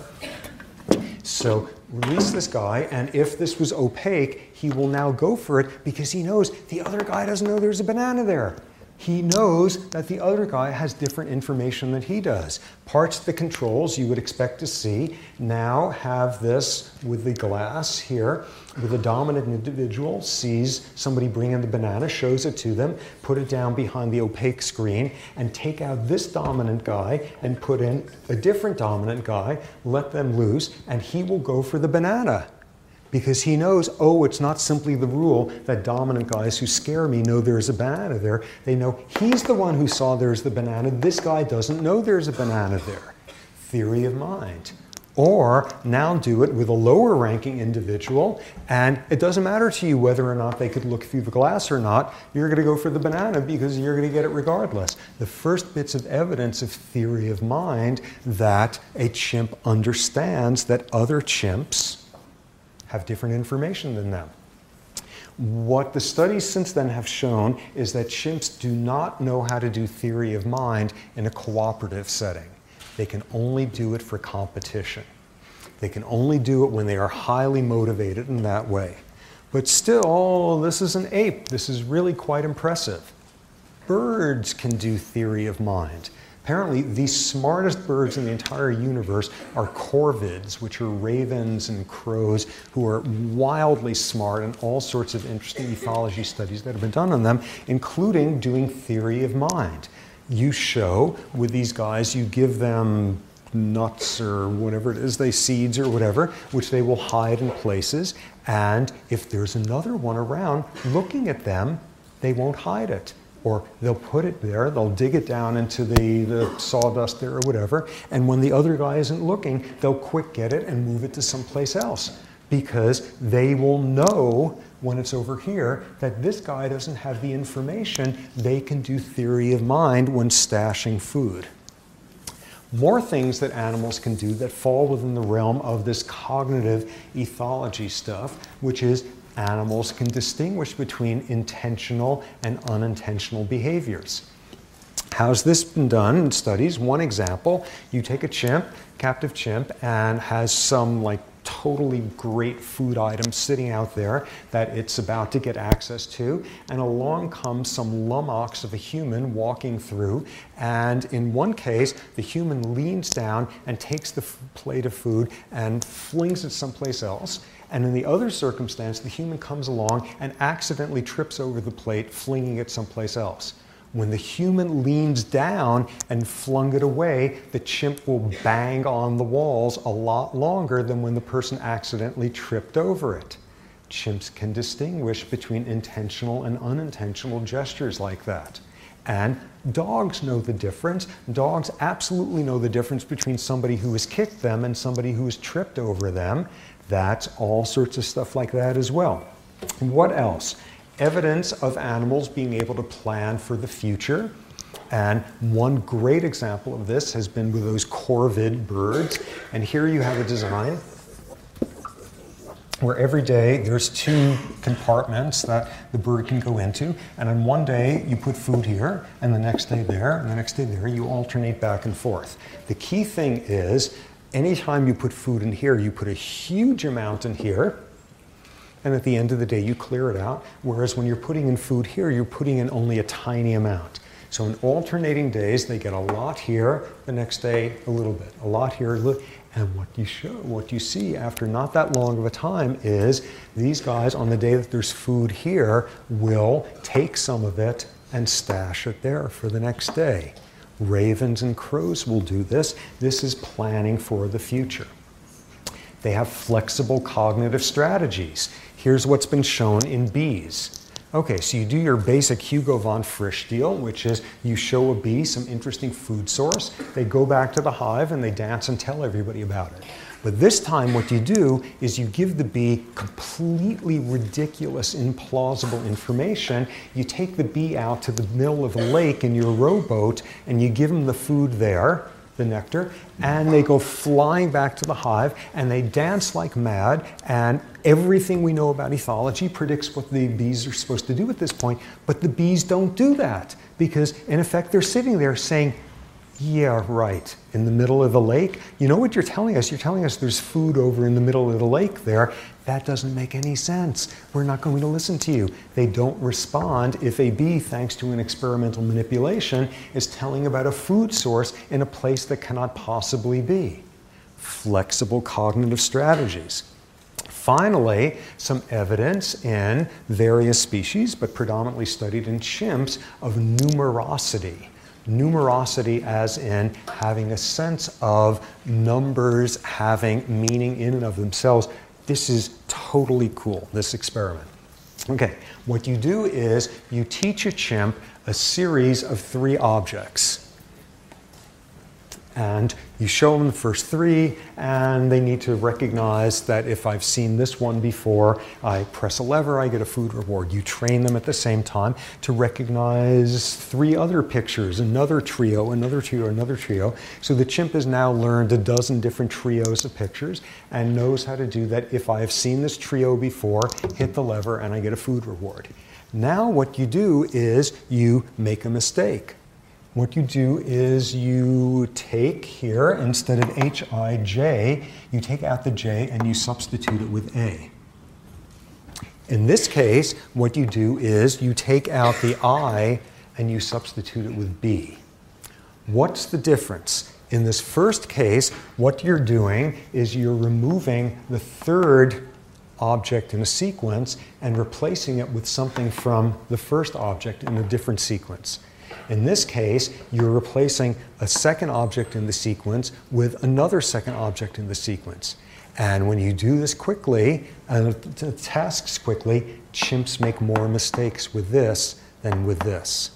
So release this guy, and if this was opaque, he will now go for it because he knows the other guy doesn't know there's a banana there he knows that the other guy has different information than he does. Parts of the controls you would expect to see now have this with the glass here, the dominant individual sees somebody bring in the banana, shows it to them, put it down behind the opaque screen, and take out this dominant guy and put in a different dominant guy, let them loose, and he will go for the banana because he knows, oh, it's not simply the rule that dominant guys who scare me know there's a banana there. They know he's the one who saw there's the banana. This guy doesn't know there's a banana there. Theory of mind. Or now do it with a lower ranking individual, and it doesn't matter to you whether or not they could look through the glass or not. You're going to go for the banana because you're going to get it regardless. The first bits of evidence of theory of mind that a chimp understands that other chimps have different information than them. What the studies since then have shown is that chimps do not know how to do theory of mind in a cooperative setting. They can only do it for competition. They can only do it when they are highly motivated in that way. But still, oh, this is an ape. This is really quite impressive. Birds can do theory of mind. Apparently, the smartest birds in the entire universe are corvids, which are ravens and crows who are wildly smart and all sorts of interesting ethology studies that have been done on them, including doing theory of mind. You show with these guys, you give them nuts or whatever it is, they seeds or whatever, which they will hide in places. And if there's another one around looking at them, they won't hide it or they'll put it there, they'll dig it down into the, the sawdust there or whatever, and when the other guy isn't looking, they'll quick get it and move it to someplace else. because they will know when it's over here that this guy doesn't have the information. They can do theory of mind when stashing food. More things that animals can do that fall within the realm of this cognitive ethology stuff, which is animals can distinguish between intentional and unintentional behaviors. How's this been done in studies? One example, you take a chimp, captive chimp, and has some like totally great food item sitting out there that it's about to get access to, and along comes some lummox of a human walking through, and in one case, the human leans down and takes the plate of food and flings it someplace else. And in the other circumstance, the human comes along and accidentally trips over the plate, flinging it someplace else. When the human leans down and flung it away, the chimp will bang on the walls a lot longer than when the person accidentally tripped over it. Chimps can distinguish between intentional and unintentional gestures like that. And dogs know the difference. Dogs absolutely know the difference between somebody who has kicked them and somebody who has tripped over them. That's all sorts of stuff like that as well. And what else? Evidence of animals being able to plan for the future. And one great example of this has been with those corvid birds. And here you have a design where every day there's two compartments that the bird can go into. And on one day you put food here, and the next day there, and the next day there. You alternate back and forth. The key thing is anytime you put food in here, you put a huge amount in here and at the end of the day you clear it out. Whereas when you're putting in food here, you're putting in only a tiny amount. So in alternating days, they get a lot here, the next day a little bit, a lot here, a little, and what you show, what you see after not that long of a time is these guys on the day that there's food here will take some of it and stash it there for the next day. Ravens and crows will do this. This is planning for the future. They have flexible cognitive strategies. Here's what's been shown in bees. Okay, so you do your basic Hugo von Frisch deal, which is you show a bee some interesting food source, they go back to the hive and they dance and tell everybody about it. But this time, what you do is you give the bee completely ridiculous, implausible information. You take the bee out to the middle of a lake in your rowboat and you give them the food there the nectar, and they go flying back to the hive and they dance like mad. And everything we know about ethology predicts what the bees are supposed to do at this point, but the bees don't do that because, in effect, they're sitting there saying, yeah, right. In the middle of the lake. You know what you're telling us? You're telling us there's food over in the middle of the lake there. That doesn't make any sense. We're not going to listen to you. They don't respond if a bee, thanks to an experimental manipulation, is telling about a food source in a place that cannot possibly be. Flexible cognitive strategies. Finally, some evidence in various species, but predominantly studied in chimps, of numerosity numerosity as in having a sense of numbers having meaning in and of themselves. This is totally cool, this experiment. Okay, what you do is you teach a chimp a series of three objects and you show them the first three, and they need to recognize that if I've seen this one before, I press a lever, I get a food reward. You train them at the same time to recognize three other pictures, another trio, another trio, another trio. So the chimp has now learned a dozen different trios of pictures and knows how to do that. If I have seen this trio before, hit the lever and I get a food reward. Now what you do is you make a mistake what you do is you take here, instead of H-I-J, you take out the J and you substitute it with A. In this case, what you do is you take out the I and you substitute it with B. What's the difference? In this first case, what you're doing is you're removing the third object in a sequence and replacing it with something from the first object in a different sequence. In this case, you're replacing a second object in the sequence with another second object in the sequence. And when you do this quickly, and uh, tasks quickly, chimps make more mistakes with this than with this.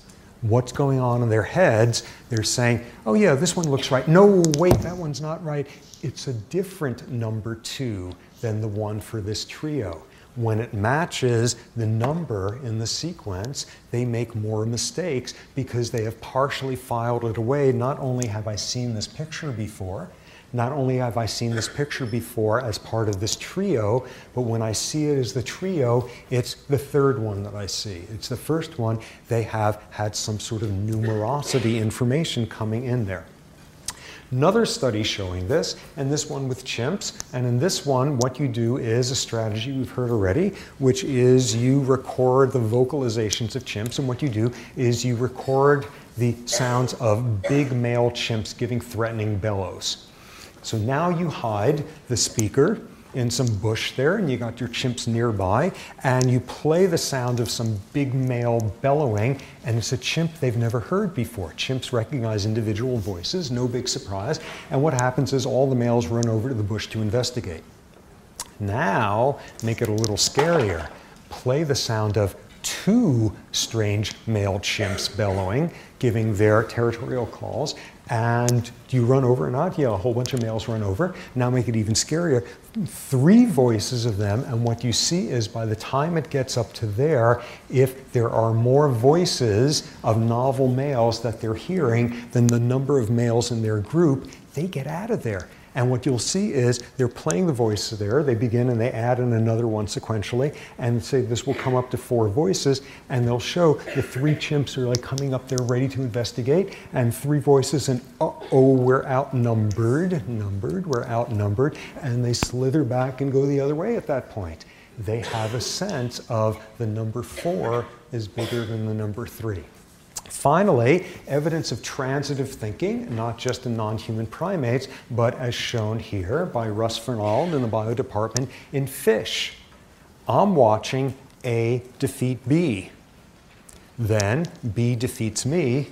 what's going on in their heads. They're saying, oh, yeah, this one looks right. No, wait, that one's not right. It's a different number two than the one for this trio. When it matches the number in the sequence, they make more mistakes because they have partially filed it away. Not only have I seen this picture before, not only have I seen this picture before as part of this trio, but when I see it as the trio, it's the third one that I see. It's the first one, they have had some sort of numerosity information coming in there. Another study showing this, and this one with chimps. And in this one, what you do is a strategy we've heard already, which is you record the vocalizations of chimps. And what you do is you record the sounds of big male chimps giving threatening bellows. So now you hide the speaker in some bush there, and you got your chimps nearby, and you play the sound of some big male bellowing, and it's a chimp they've never heard before. Chimps recognize individual voices, no big surprise, and what happens is all the males run over to the bush to investigate. Now, make it a little scarier. Play the sound of two strange male chimps bellowing, giving their territorial calls, and do you run over or not? Yeah, a whole bunch of males run over. Now make it even scarier. Three voices of them, and what you see is by the time it gets up to there, if there are more voices of novel males that they're hearing than the number of males in their group, they get out of there. And what you'll see is they're playing the voices there. They begin and they add in another one sequentially and say this will come up to four voices. And they'll show the three chimps are like coming up there ready to investigate and three voices and oh, we're outnumbered, numbered, we're outnumbered. And they slither back and go the other way at that point. They have a sense of the number four is bigger than the number three. Finally, evidence of transitive thinking, not just in non-human primates, but as shown here by Russ Fernald in the bio department in fish. I'm watching A defeat B. Then B defeats me.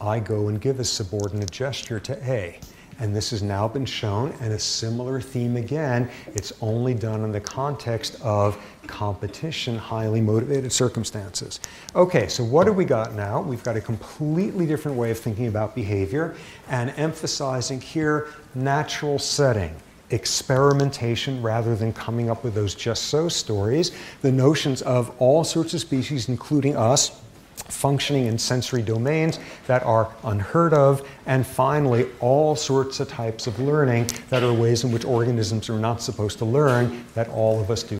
I go and give a subordinate gesture to A. And this has now been shown, and a similar theme again, it's only done in the context of competition, highly motivated circumstances. Okay, so what have we got now? We've got a completely different way of thinking about behavior and emphasizing here natural setting experimentation rather than coming up with those just so stories, the notions of all sorts of species, including us, functioning in sensory domains that are unheard of, and finally, all sorts of types of learning that are ways in which organisms are not supposed to learn that all of us do.